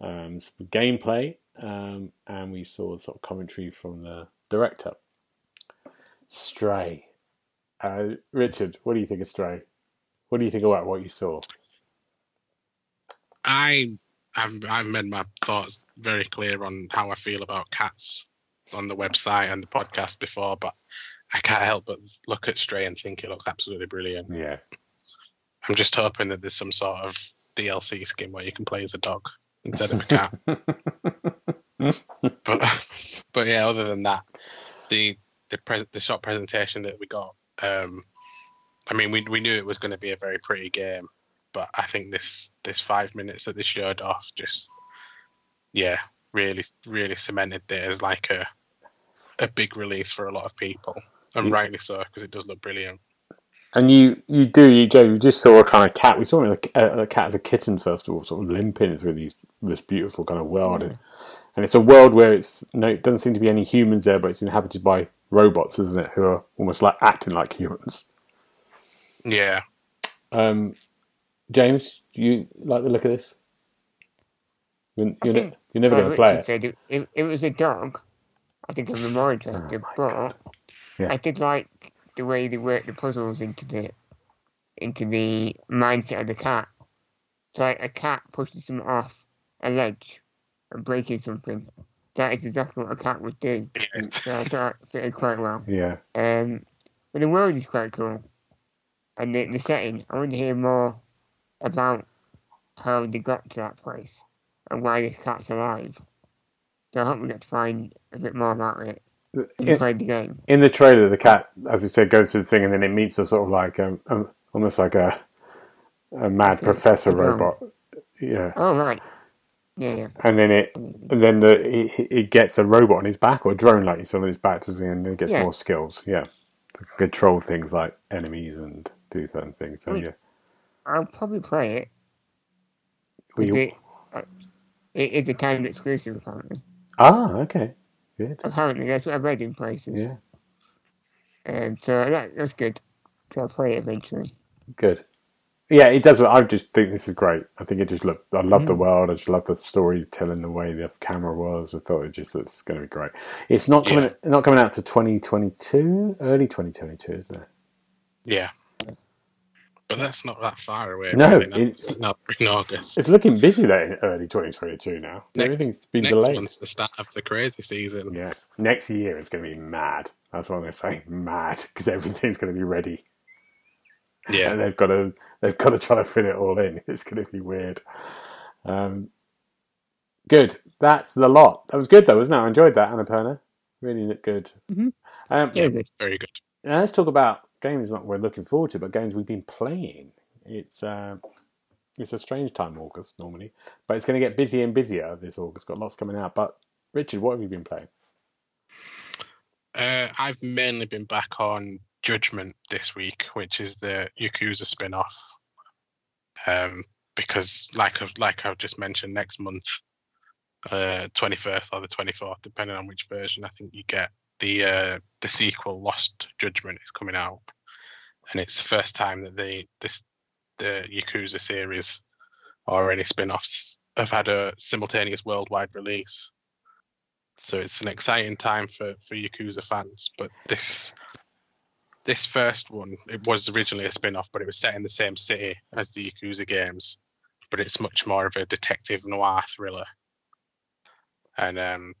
um, some gameplay, um, and we saw sort of commentary from the director. Stray. Uh, Richard, what do you think of Stray? What do you think about what you saw? I I've, I've made my thoughts very clear on how I feel about cats on the website and the podcast before, but I can't help but look at Stray and think it looks absolutely brilliant. Yeah. I'm just hoping that there's some sort of DLC skin where you can play as a dog instead of a cat. but but yeah, other than that, the the pres- the short presentation that we got, um, I mean, we we knew it was going to be a very pretty game, but I think this this five minutes that they showed off just, yeah, really really cemented it as like a a big release for a lot of people, and Yeah. rightly so because it does look brilliant. And you, you do, you Joe. You just saw a kind of cat. We saw a, a, a cat as a kitten first of all, sort of limping through these this beautiful kind of world, and, and it's a world where it's no, it doesn't seem to be any humans there, but it's inhabited by robots, isn't it? Who are almost like acting like humans. Yeah, Um, James, do you like the look of this? You're, you're, ne- think you're never Well, going to play Richard it. said it, it, it was a dog. I think I'm more interested, my but God. Yeah. I did like the way they work the puzzles into the into the mindset of the cat. So like a cat pushing something off a ledge and breaking something. That is exactly what a cat would do. Yes. So I thought it fitted quite well. Yeah, Um, but the world is quite cool, and the, the setting. I want to hear more about how they got to that place and why this cat's alive. So I hope we get to find a bit more about it in, played the game. in the trailer, the cat, as you said, goes through the thing, and then it meets a sort of like um, um, almost like a a mad professor a robot. Yeah. Oh right, yeah, yeah. and then it and then the it, it gets a robot on his back or a drone like you saw on his back doesn't it? and it gets Yeah. more skills yeah to control things like enemies and do certain things so Mm. yeah I'll probably play it. We- but it, uh, it is a kind of exclusive apparently. ah okay good Apparently, that's what I read in places. yeah Um, so that, that's good. So I'll play it eventually. good yeah it does I just think this is great I think it just looked I love the Mm. world I just love the storytelling the way the camera was I thought it just looks going to be great it's not coming not coming out to 2022 early 2022 is it yeah. But that's not that far away. No, really, it's- it's not in August. It's looking busy though in early 2022 now. Next- Everything's been Next delayed. month's the start of the crazy season. Yeah, next year is going to be mad. That's what I'm going to say, mad, because everything's going to be ready, Yeah, and they've got to they've got to try to fit it all in. It's going to be weird. Um, good. That's the lot. That was good though, wasn't it? I enjoyed that, Annapurna. Really looked good. Mhm. Um, Yeah, very good. Now let's talk about games that we're looking forward to, but games we've been playing. It's uh, it's a strange time, August normally, but it's going to get busier and busier this August. Got lots coming out. But Richard, what have you been playing? Uh, I've mainly been back on Judgment this week, which is the Yakuza spin-off. Um, because, like I've like I've just mentioned, next month, uh, twenty first or the twenty fourth, depending on which version, I think you get the uh, the sequel, Lost Judgment, is coming out, and it's the first time that they this the Yakuza series or any spin-offs have had a simultaneous worldwide release. So it's an exciting time for for Yakuza fans. But this this first one, it was originally a spin-off, but it was set in the same city as the Yakuza games, but it's much more of a detective noir thriller, and um,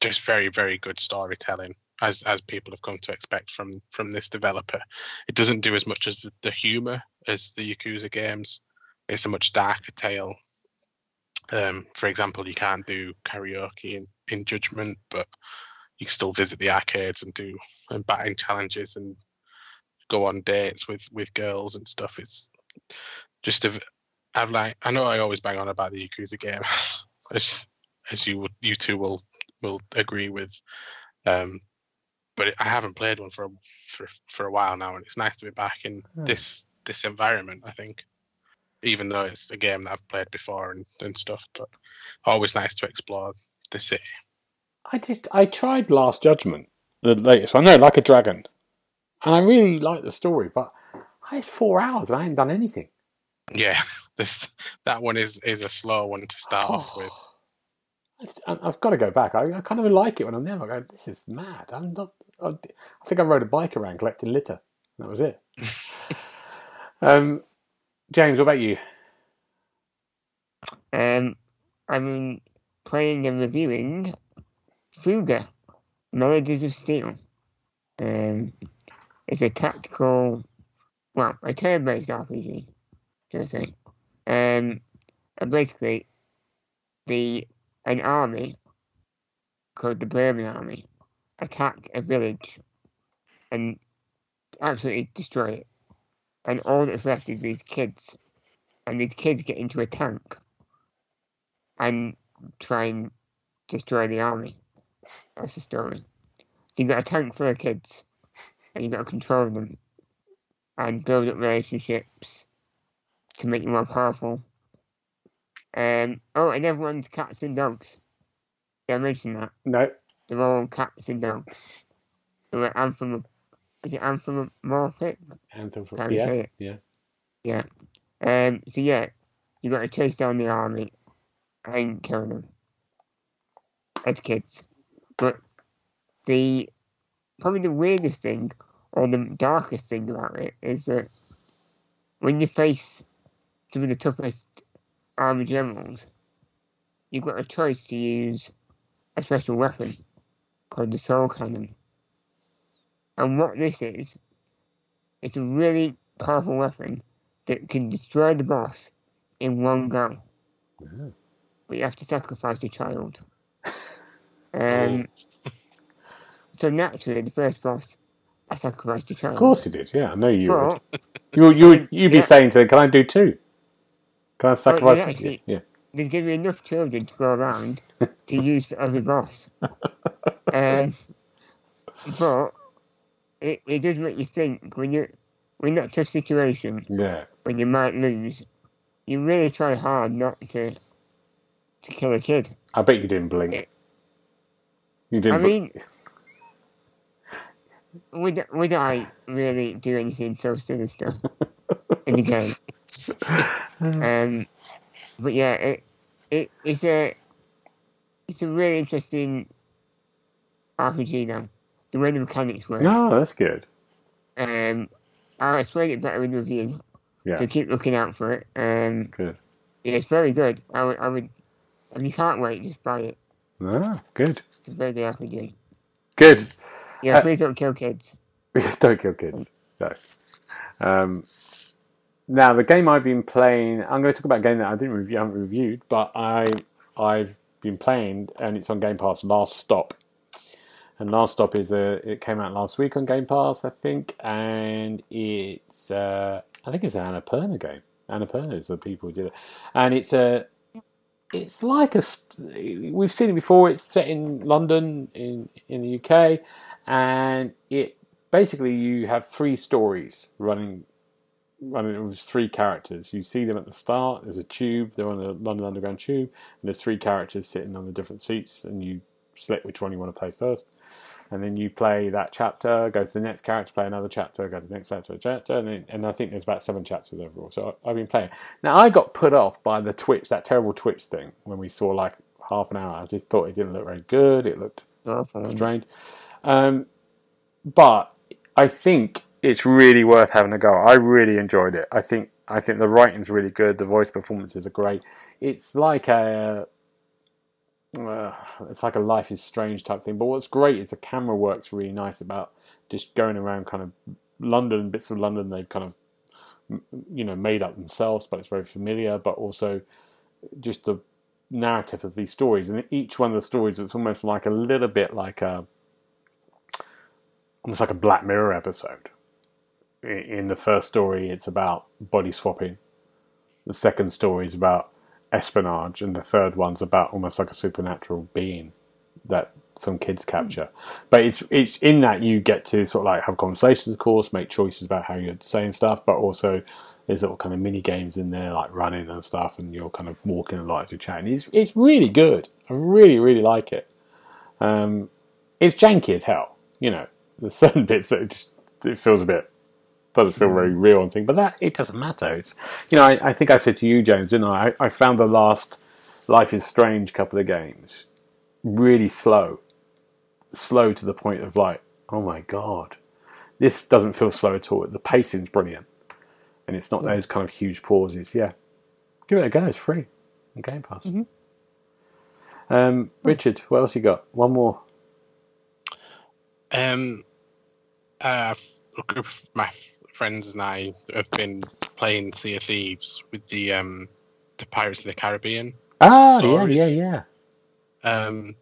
just very very good storytelling. As, as people have come to expect from from this developer, it doesn't do as much as the humor as the Yakuza games. It's a much darker tale. Um, for example, you can't do karaoke in, in Judgment, but you can still visit the arcades and do and batting challenges and go on dates with with girls and stuff. It's just a, I've like I know I always bang on about the Yakuza games, as as you you two will will agree with. Um, but I haven't played one for a, for for a while now, and it's nice to be back in Hmm. this this environment. I think, even though it's a game that I've played before and, and stuff, but always nice to explore the city. I just I tried Last Judgment, the latest I know, Like a Dragon, and I really like the story, but it's four hours and I haven't done anything. Yeah, this that one is is a slow one to start off with. I- I've got to go back. I, I kind of like it when I'm there. I go, this is mad. I'm not. I, I think I rode a bike around collecting litter. That was it. um, James, what about you? Um, I've been playing and reviewing Fuga, Melodies of Steel. Um, it's a tactical, well, a turn-based RPG, should I say. Um, and basically, the an army called the Berman Army attack a village and absolutely destroy it. And all that's left is these kids. And these kids get into a tank and try and destroy the army. That's the story. So you've got a tank full of kids, and you've got to control them and build up relationships to make you more powerful. Um, oh, and everyone's cats and dogs. Did I mention that? No. They're all cats and dogs. They're is it anthropomorphic? Anthem for, Can you yeah, say it? yeah. Yeah. Um, so yeah, you got to chase down the army and kill them as kids. But the probably the weirdest thing or the darkest thing about it is that when you face some of the toughest army generals, you've got a choice to use a special weapon called the soul cannon. And what this is, it's a really powerful weapon that can destroy the boss in one go. Mhm. But you have to sacrifice a child. Um, so naturally, the first boss, I sacrificed a child. Of course you did. Yeah, I know you would. You you you'd be Yeah. saying to them, "Can I do two? Can I sacrifice?" actually- yeah. there's going to be enough children to go around to use for other boss. Um, but it, it does make you think when you're when that tough situation Yeah. when you might lose, you really try hard not to to kill a kid. I bet you didn't blink. You didn't. I bl- mean, would would I really do anything so sinister in the game? Um, but yeah, it, it it's a it's a really interesting RPG now. The way the mechanics work. no, that's good. Um, I'll explain it better in review. Yeah. So keep looking out for it. Um, Good. yeah, it's very good. I would, I would, if you can't wait, just buy it. Ah, good. It's a very good RPG. Good. Yeah, Uh, please don't kill kids. Don't kill kids. No. Um, now the game I've been playing, I'm going to talk about a game that I didn't review, haven't reviewed, but I I've been playing and it's on Game Pass. Last Stop, and Last Stop is a it came out last week on Game Pass, I think, and it's uh, I think it's an Annapurna game. Annapurna is the people who did it, and it's a it's like a we've seen it before. It's set in London in in the UK, and it basically you have three stories running running was three characters. You see them at the start. There's a tube. They're on the London Underground tube, and there's three characters sitting on the different seats, and you select which one you want to play first. And then you play that chapter, go to the next character, play another chapter, go to the next chapter, chapter, and, then, and I think there's about seven chapters overall. So I- I've been playing. Now I got put off by the Twitch, that terrible Twitch thing, when we saw like half an hour. I just thought it didn't look very good. It looked Awful. strange. Um, but I think it's really worth having a go. I really enjoyed it. I think I think the writing's really good. The voice performances are great. It's like a uh, it's like a Life is Strange type thing. But what's great is the camera works really nice about just going around kind of London, bits of London they've kind of you know made up themselves, but it's very familiar. But also just the narrative of these stories, and each one of the stories it's almost like a little bit like a almost like a Black Mirror episode. In the first story, it's about body swapping. The second story is about espionage, and the third one's about almost like a supernatural being that some kids capture. But it's it's in that you get to sort of like have conversations, of course, make choices about how you're saying stuff, but also there's little kind of mini games in there like running and stuff, and you're kind of walking a lot as you're chatting. It's it's really good. I really really like it. Um, it's janky as hell, you know. There's certain bits that it just it feels a bit doesn't feel very real and thing, but that it doesn't matter. It's you know I, I think I said to you, James, didn't I? I? I found the last Life is Strange couple of games really slow, slow to the point of like, oh my god, this doesn't feel slow at all. The pacing's brilliant, and it's not those kind of huge pauses. Yeah, give it a go. It's free on Game Pass. Um, Richard, what else you got? One more. Um, uh, a group of my friends and I have been playing Sea of Thieves with the um, the Pirates of the Caribbean. Ah, Stories. yeah, yeah, yeah. Um,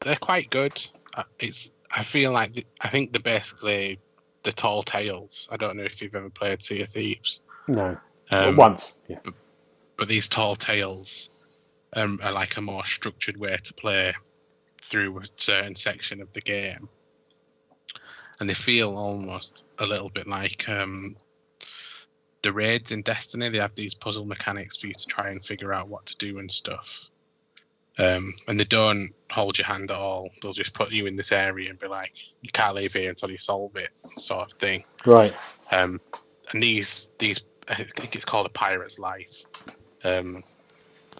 they're quite good. Uh, It's I feel like the, I think they're basically the Tall Tales. I don't know if you've ever played Sea of Thieves. No, Um, once. Yeah. but these tall tales um, are like a more structured way to play through a certain section of the game, and they feel almost a little bit like um, the raids in Destiny. They have these puzzle mechanics for you to try and figure out what to do and stuff. Um, and they don't hold your hand at all. They'll just put you in this area and be like, "You can't leave here until you solve it," sort of thing. Right. Um, and these these I think it's called a pirate's life. Um,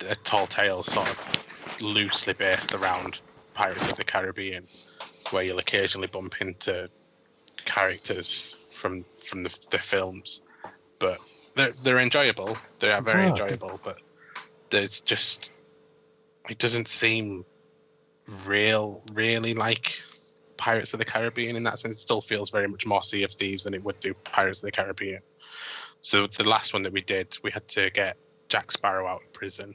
a tall tale sort of loosely based around Pirates of the Caribbean, where you'll occasionally bump into characters from from the, the films, but they're they're enjoyable. They are very Ah. enjoyable, but there's just it doesn't seem real, really like Pirates of the Caribbean in that sense. It still feels very much more Sea of Thieves than it would do Pirates of the Caribbean. So the last one that we did, we had to get Jack Sparrow out of prison,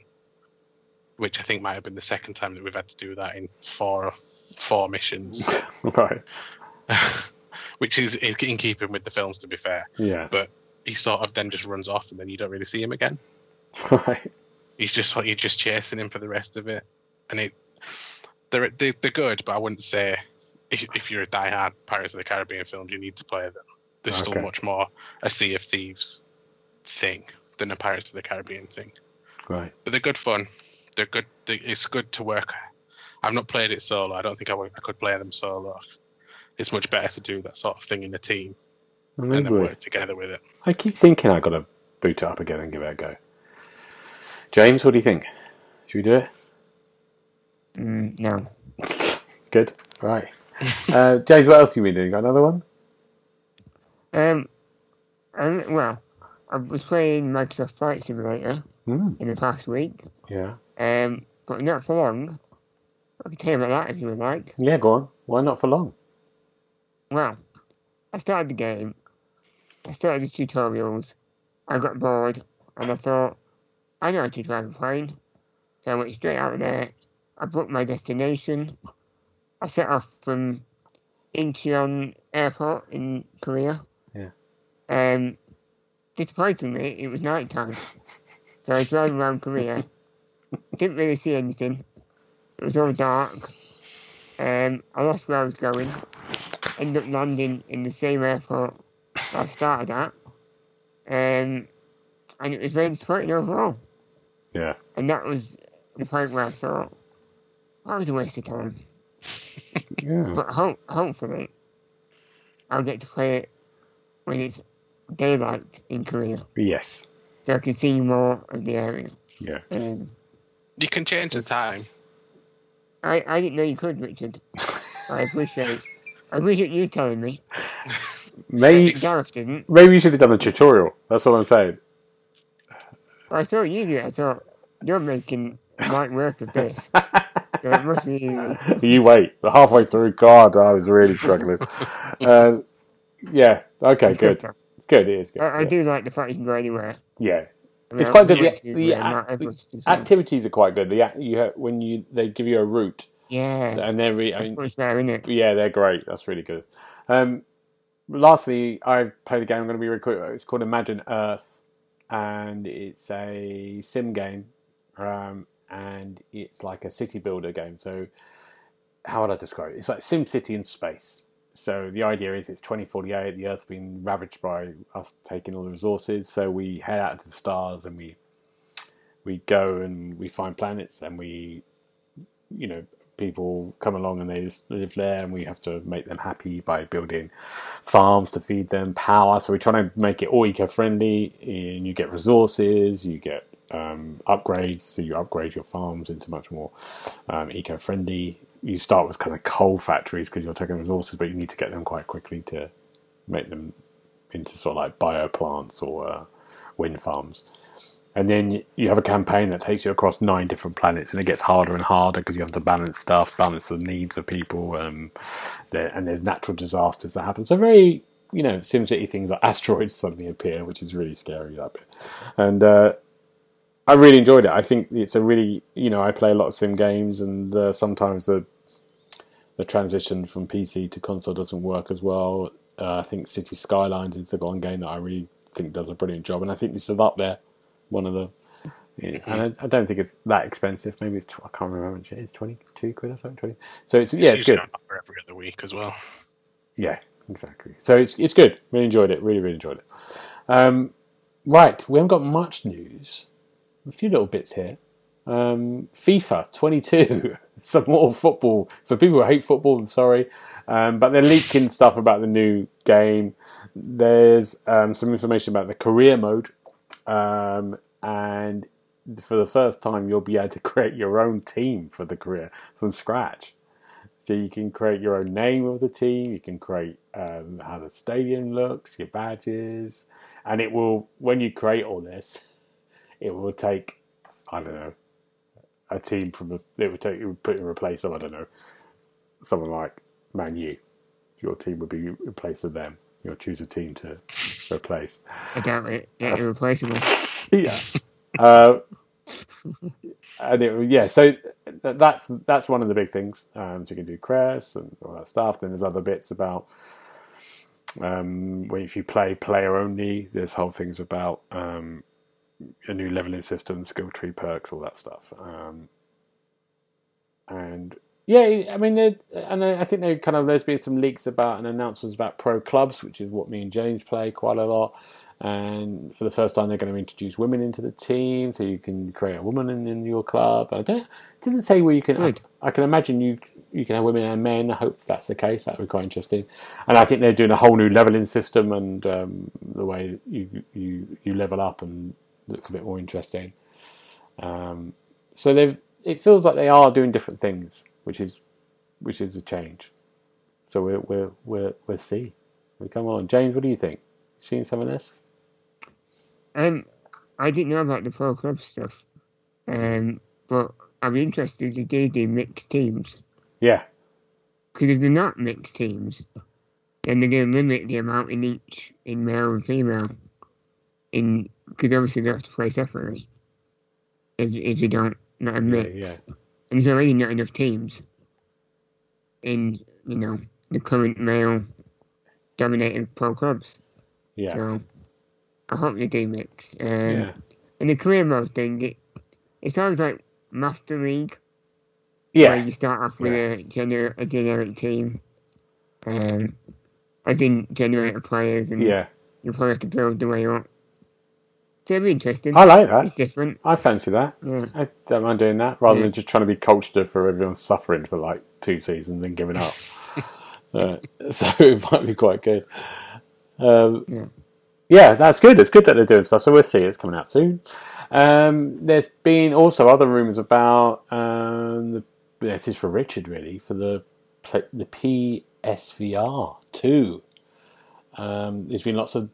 which I think might have been the second time that we've had to do that in four four missions, right. which is, is in keeping with the films, to be fair. Yeah. But he sort of then just runs off, and then you don't really see him again. Right. He's just what you're just chasing him for the rest of it, and it they're they, they're good, but I wouldn't say if, if you're a diehard Pirates of the Caribbean film, you need to play them. There's Okay. still much more a Sea of Thieves thing than a Pirates of the Caribbean thing, Right. but they're good fun. They're good. They, it's good to work. I've not played it solo. I don't think I, would- I could play them solo. It's much better to do that sort of thing in a team Well, and then work together with it. I keep thinking I've got to boot it up again and give it a go. James, what do you think? Should we do it? Mm, no. Good. Right. uh, James, what else have you been doing? Got another one? Um, I, well, I was playing Microsoft Flight Simulator Mm, in the past week, yeah. um, but not for long. I can tell you about that if you would like. Yeah, go on. Why not for long? Well, I started the game, I started the tutorials, I got bored, and I thought, I know how to drive a plane. So I went straight out of there, I booked my destination, I set off from Incheon Airport in Korea. Yeah. Um, disappointingly, it was night time. so I drove around Korea, didn't really see anything. It was all dark. Um, I lost where I was going ended up landing in the same airport I started at. Um, and it was very disappointing overall. Yeah. And that was the point where I thought, that was a waste of time. Yeah. But ho- hopefully, I'll get to play it when it's daylight in Korea, Yes. so I can see more of the area. Yeah. Um, You can change the time. I, I didn't know you could, Richard. I appreciate it. I appreciate you telling me. Maybe Gareth didn't. maybe you should have done a tutorial. That's all I'm saying. I saw you do it. I thought, you're making light work of this. So it must be easy. you wait. Halfway through, God, I was really struggling. uh, yeah. Okay. It's Good. though. It's good. It is good. I, I do like the fact you can go anywhere. Yeah. I mean, It's quite good. The- the where act- not everyone's the. Activities are quite good. The you have, when you they give you a route Yeah. and they're re- I mean, there, isn't it? yeah they're great. That's really good. Um, lastly, I played a game. I'm going to be really. It's called Imagine Earth, and it's a sim game, um, and it's like a city builder game. So, how would I describe it? It's like Sim City in space. So the idea is it's 2048. The Earth's been ravaged by us taking all the resources. So we head out into the stars and we we go and we find planets and we, you know, people come along and they just live there and we have to make them happy by building farms to feed them power. So we're trying to make it all eco-friendly and you get resources, you get um, upgrades. So you upgrade your farms into much more um, eco-friendly. You start with kind of coal factories because you're taking resources, but you need to get them quite quickly to make them into sort of like bio plants or uh, wind farms. And then you have a campaign that takes you across nine different planets, and it gets harder and harder because you have to balance stuff, balance the needs of people, um, there, and there's natural disasters that happen. So very, you know, SimCity things like asteroids suddenly appear, which is really scary that bit. And uh, I really enjoyed it. I think it's a really, you know, I play a lot of sim games, and uh, sometimes the the transition from PC to console doesn't work as well. Uh, I think City Skylines is the one game that I really think does a brilliant job, and I think this is up there, one of the. Yeah, and I, I don't think it's that expensive. Maybe it's tw- I can't remember much it is. Twenty two quid or something. Twenty. So it's yeah, it's usually good. offer every other week as well. Yeah, exactly. So it's it's good. Really enjoyed it. Really really enjoyed it. Um, right, we haven't got much news. A few little bits here. Um, FIFA 22. Some more football for people who hate football. I'm sorry, um, but they're leaking stuff about the new game. There's um, some information about the career mode, um, and for the first time, you'll be able to create your own team for the career from scratch. So you can create your own name of the team. You can create um, how the stadium looks, your badges, and it will. When you create all this, it will take. I don't know. A team from a, it would take it would put in replace of I don't know someone like Man U. Your team would be in place of them. You'll choose a team to replace. I doubt it. Yeah, irreplaceable. Yeah. Uh, and it, yeah, so that's that's one of the big things. Um, so you can do crest and all that stuff. Then there's other bits about um, when if you play player only. There's whole things about um, a new leveling system, skill tree perks, all that stuff. Um, and yeah, I mean, and I I think there kind of there's been some leaks about and announcements about pro clubs, which is what me and James play quite a lot. And for the first time, they're going to introduce women into the team, so you can create a woman in, in your club. I don't, didn't say where you can. I, I can imagine you you can have women and men. I hope that's the case. That would be quite interesting. And I think they're doing a whole new leveling system and um, the way you you you level up and looks a bit more interesting. Um, so they've it feels like they are doing different things, which is which is a change. So we're we're we'll see. We come on, James. What do you think? Seen some of this? Um, I didn't know about the pro club stuff. Um, but I'm interested to do the mixed teams. Yeah, Because if they're not mixed teams, then they're going to limit the amount in each in male and female. In because obviously they have to play separately. If if they don't not a yeah, mix, yeah, and there's already not enough teams. In you know the current male dominated pro clubs, yeah, so I hope they do mix. Um, yeah. And the career mode thing, it, it sounds like Master League. where Yeah, you start off with a, gener- a generic team, um, as in generator players, and yeah. you probably have to build the way up. So it'd be interesting. I like that. It's different. I fancy that. Yeah. I don't mind doing that rather Yeah. than just trying to be cultured for everyone suffering for like two seasons and giving up. uh, so it might be quite good. Um, Yeah. Yeah, that's good. It's good that they're doing stuff. So we'll see. It's coming out soon. Um, there's been also other rumours about um, the. This is for Richard, really, for the the PSVR two. Um, there's been lots of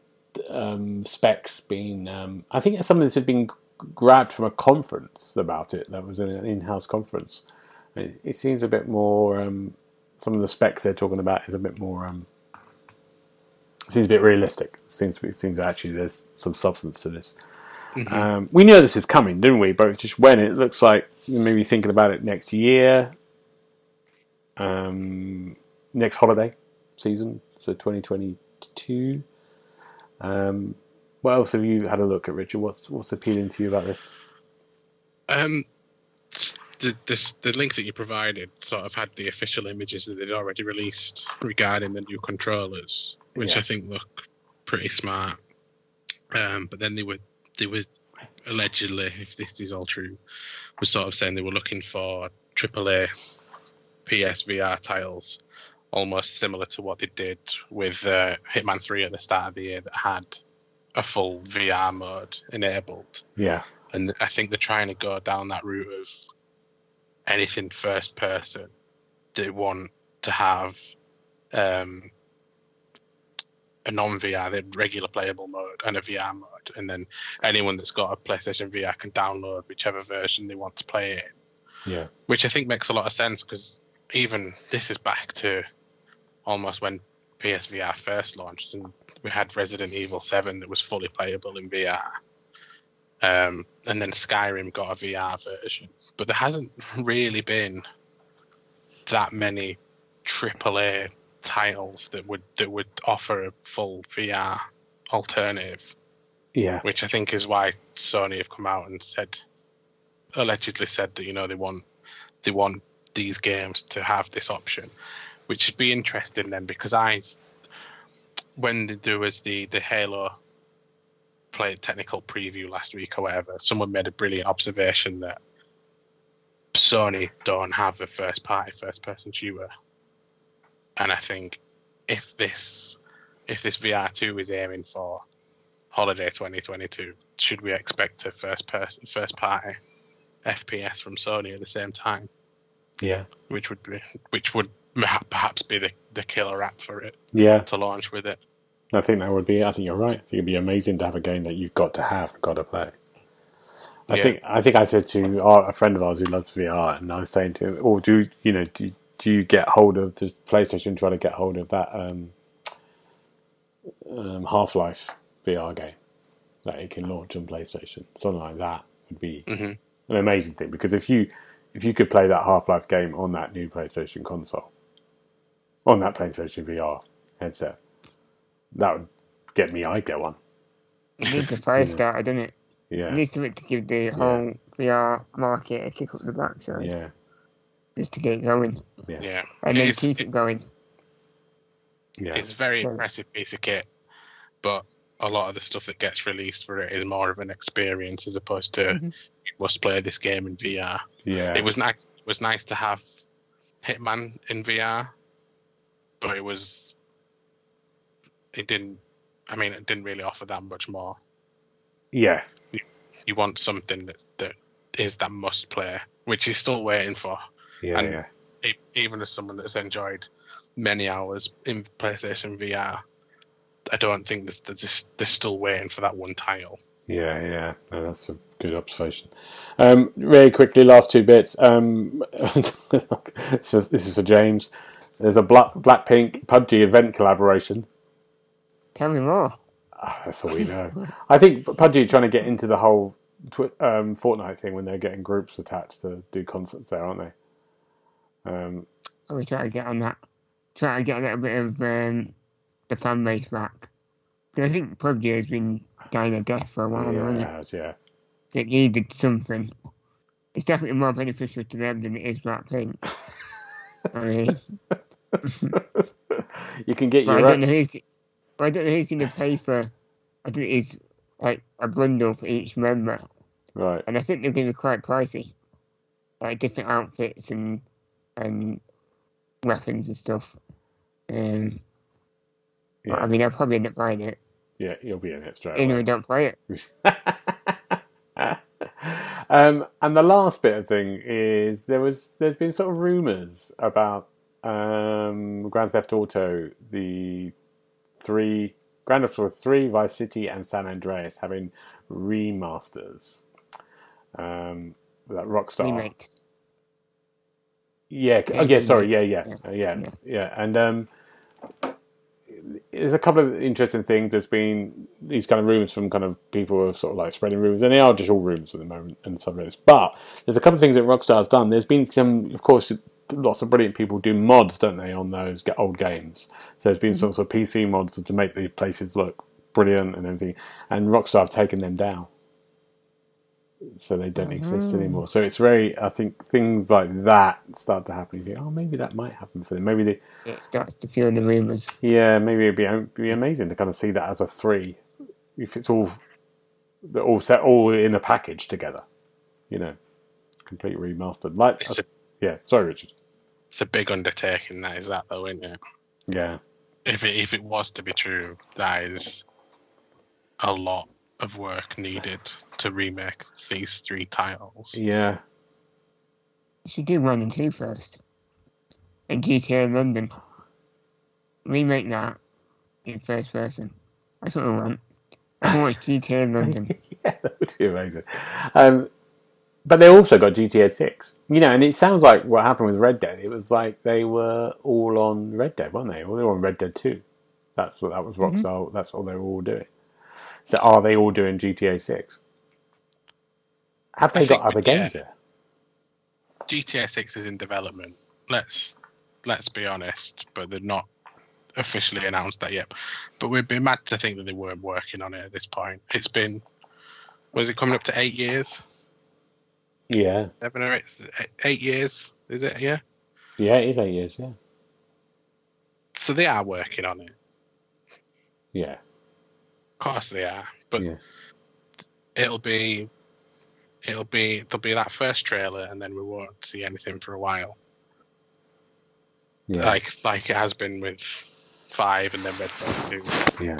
um, specs being. Um, I think some of this had been grabbed from a conference about it. That was an in-house conference. It, it seems a bit more. Um, some of the specs they're talking about is a bit more. Seems a bit realistic. Seems to be, seems actually there's some substance to this. Um, we knew this is coming, didn't we? But it's just when it looks like maybe thinking about it next year, um, next holiday season, so 2022. Um, what else have you had a look at, Richard? What's what's appealing to you about this? Um, the, the the link that you provided sort of had the official images that they'd already released regarding the new controllers, which Yeah. I think look pretty smart. Um, but then they were they were allegedly, if this is all true, was sort of saying they were looking for AAA PSVR titles, almost similar to what they did with uh, Hitman Three at the start of the year that had a full VR mode enabled Yeah, and I think they're trying to go down that route of anything first person. They want to have um, a non VR, the regular playable mode, and a VR mode, and then anyone that's got a PlayStation VR can download whichever version they want to play it. in, yeah, Which I think makes a lot of sense because even this is back to almost when PSVR first launched, and we had Resident Evil Seven that was fully playable in VR. Um, and then Skyrim got a VR version, but there hasn't really been that many AAA titles that would that would offer a full VR alternative, yeah, which I think is why Sony have come out and said, allegedly said that you know they want they want these games to have this option, which would be interesting then because I when there was the the Halo play technical preview last week or whatever, someone made a brilliant observation that Sony don't have a first party first person shooter. And I think if this if this VR two is aiming for holiday twenty twenty two, should we expect a first person first party FPS from Sony at the same time? yeah, Which would be which would perhaps be the, the killer app for it yeah. to launch with it. I think that would be. I think you're right. I think it'd be amazing to have a game that you've got to have, got to play. I Yeah. think. I think I said to our, a friend of ours who loves VR, and I was saying to him, "Or do you know? Do, do you get hold of does PlayStation try to get hold of that um, um, Half Life VR game that it can launch on PlayStation? Something like that would be Mhm. an amazing thing because if you if you could play that Half Life game on that new PlayStation console, on that PlayStation VR headset, that would get me. I'd get one. It needs a fire starter, doesn't it? It Yeah, needs something to give the whole VR market a kick up the backside, yeah, just to get it going, Yeah. and then It's- keep it going. yeah. It's a very Right. impressive piece of kit, but a lot of the stuff that gets released for it is more of an experience as opposed to Mhm. you must play this game in VR. Yeah, It was nice. It was nice to have Hitman in VR, but it was. It didn't. I mean, it didn't really offer that much more. yeah, You want something that that is that must play, which is still waiting for. Yeah, And- yeah. E- Even as someone that's enjoyed many hours in PlayStation VR, I don't think there's, there's, they're still waiting for that one title. Yeah, yeah, no, that's a good observation. Um, really quickly, last two bits. Um, this, is, for James. There's a Black Blackpink PUBG event collaboration. Tell me more. Ah, that's all we know. I think PUBG are trying to get into the whole twi- um, Fortnite thing when they're getting groups attached to do concerts there, aren't they? Um, I will try to get on that. Try to get a little bit of um, the fan base back. I think PUBG has been dying a death for a while now, yeah, hasn't it has, yeah. It needed something. It's definitely more beneficial to them than it is Blackpink. I mean, you can get but I your don't own. know who's. But I don't know who's going to pay for. I think it's like a bundle for each member, Right. and I think they're going to be quite pricey, like different outfits and and weapons and stuff. Um, Yeah, I mean, I'll probably end up buying it, yeah, you'll be in it straight away. I don't play it. um, and the last bit of thing is there was there's been sort of rumours about um, Grand Theft Auto the three Grand Theft Auto three, Vice City, and San Andreas having remasters. Um, that Rockstar. Remakes. Yeah. Oh, Yeah. Sorry. Yeah. Yeah. Yeah. Yeah. Yeah. Yeah. And um, there's a couple of interesting things. There's been these kind of rumors from kind of people who are sort of like spreading rumors, and they are just all rumors at the moment and this. But there's a couple of things that Rockstar's done. There's been some, of course, lots of brilliant people do mods, don't they, on those old games. So there's been sorts of PC mods to make the places look brilliant and everything. And Rockstar have taken them down. So they don't exist mm-hmm. anymore. So it's very, I think things like that start to happen. You think, oh, maybe that might happen for them. Maybe they, It starts to feel the rumours. yeah, maybe it'd be, it'd be amazing to kind of see that as a three, if it's all they're all set all in a package together, you know, complete remastered. Like, a, yeah, sorry, Richard. it's a big undertaking, that is that though, isn't it? Yeah, If it if it was to be true, that is a lot of work needed to remake these three titles. yeah, You should do one and two first. And GTA London. Remake that in first person. That's what I want. I want GTA London. yeah, that would be amazing. Um, but they also got GTA Six, you know, and it sounds like what happened with Red Dead. It was like they were all on Red Dead, weren't they? Or they were on Red Dead Two. That's what that was Rockstar. That's what they were all doing. So are they all doing GTA Six? Have they got other games yet? GTA Six is in development. Let's let's be honest, but they're not officially announced that yet. But we'd be mad to think that they weren't working on it at this point. It's been was it coming up to eight years? Yeah, Seven or eight, eight years? Is it? Yeah. yeah, it is eight years. Yeah, So they are working on it. yeah, Of course they are. But Yeah. it'll be it'll be there'll be that first trailer and then we won't see anything for a while. yeah, Like like it has been with five and then Red Dead two. yeah.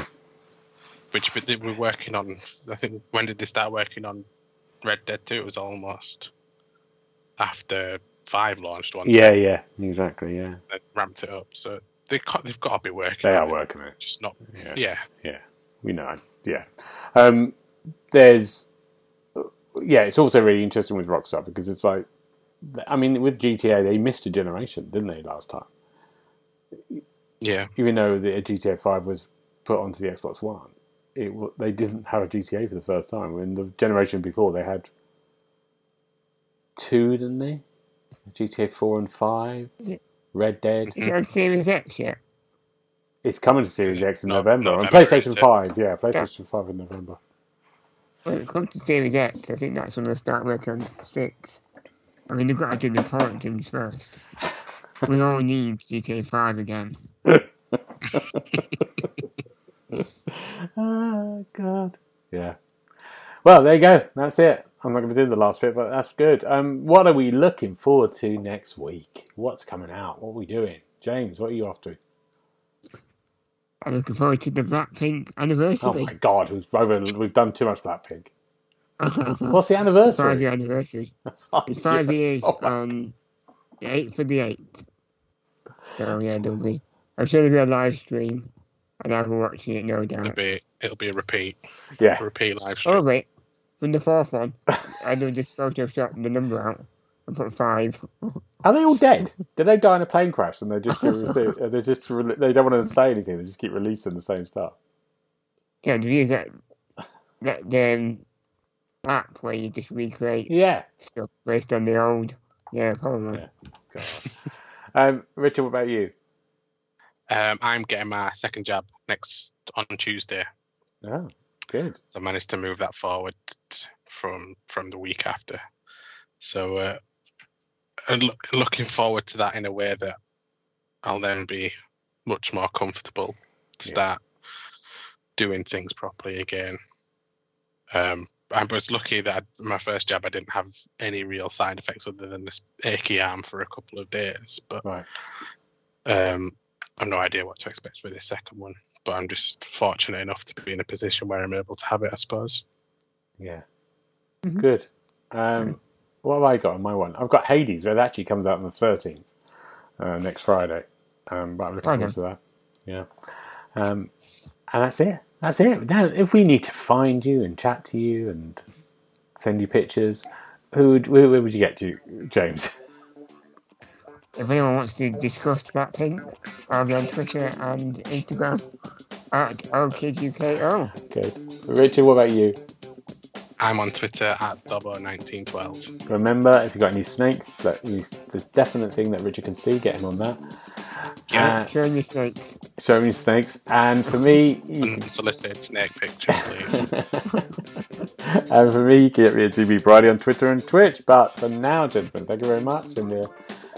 Which but they were working on I think when did they start working on Red Dead two? It was almost after five launched one. Yeah, yeah, exactly. Yeah, They ramped it up. So they they've got to be working. they are it, working it. Just not. Yeah. Yeah. Yeah, we know. Yeah, um, there's yeah. It's also really interesting with Rockstar because it's like, I mean, with GTA they missed a generation, didn't they, last time? Yeah. Even though the GTA Five was put onto the Xbox One, it they didn't have a GTA for the first time. In the generation before, they had two, didn't they? GTA Four and Five, Yeah. Red Dead. Is it on Series X yet? It's coming to Series X in No- November. And November, PlayStation 5, yeah, PlayStation 5 in November. When it comes to Series X, I think that's when they'll start working on 6. I mean, they've got to do the important things first. We all need GTA 5 again. oh, God. Yeah. Well, there you go. That's it. I'm not going to do the last bit, but that's good. Um, what are we looking forward to next week? What's coming out? What are we doing? James, what are you off to? I'm looking forward to the Blackpink anniversary. Oh, anniversary. my God. We've, over, we've done too much Blackpink. Five What's the anniversary? year anniversary. Five It's five years Oh, my- um, on the 8th for the 8th. So, yeah, there'll be. I'm sure there'll be a live stream, and I'll be watching it, no It'll doubt. be it'll be a repeat, Yeah. a repeat live oh, stream. Oh wait, from the fourth one, I know just Photoshop the number out and put five. Are they all dead? Did they die in a plane crash and they just they, they just they don't want to say anything? They just keep releasing the same stuff. Yeah, to use that that the um, app where you just recreate Yeah. stuff based on the old. Yeah, probably. Yeah. Um, Richard, what about you? Um, I'm getting my second jab next on Tuesday, Oh, good. so I managed to move that forward from from the week after. So, uh, and look, looking forward to that in a way that I'll then be much more comfortable to Yeah. start doing things properly again. Um, I was lucky that I, my first job I didn't have any real side effects other than this achy arm for a couple of days, but Right. um, I've no idea what to expect with this second one. But I'm just fortunate enough to be in a position where I'm able to have it, I suppose. Yeah. Mhm. Good. Um, what have I got on my one? I've got Hades. It actually comes out on the 13th, uh, next Friday. Um, but I'm looking forward to that. Yeah. Um, and that's it. That's it. Now, if we need to find you and chat to you and send you pictures, who would, where, where would you get to, James? If anyone wants to discuss Blackpink, I'll be on Twitter and Instagram at OKidUKO. Good. Richard, what about you? I'm on Twitter at Dobbo1912. Remember, if you've got any snakes, that you, there's definite thing that Richard can see, get him on that. Yeah. Uh, Showing your snakes. show me snakes. And for me, you can Unsolicited snake pictures, please. and for me, you can get me at GB Brady on Twitter and Twitch. But for now, gentlemen, thank you very much, and we'll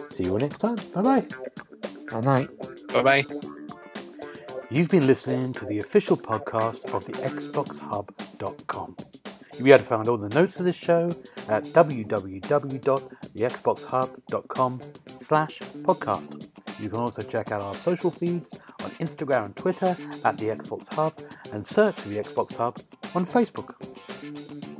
see you all next time. Bye bye. Bye bye. bye bye. You've been listening to the official podcast of the XboxHub.com. You'll be able to find all the notes of this show at www.thexboxhub.com slash podcast. You can also check out our social feeds on Instagram and Twitter at the Xbox Hub and search the Xbox Hub on Facebook.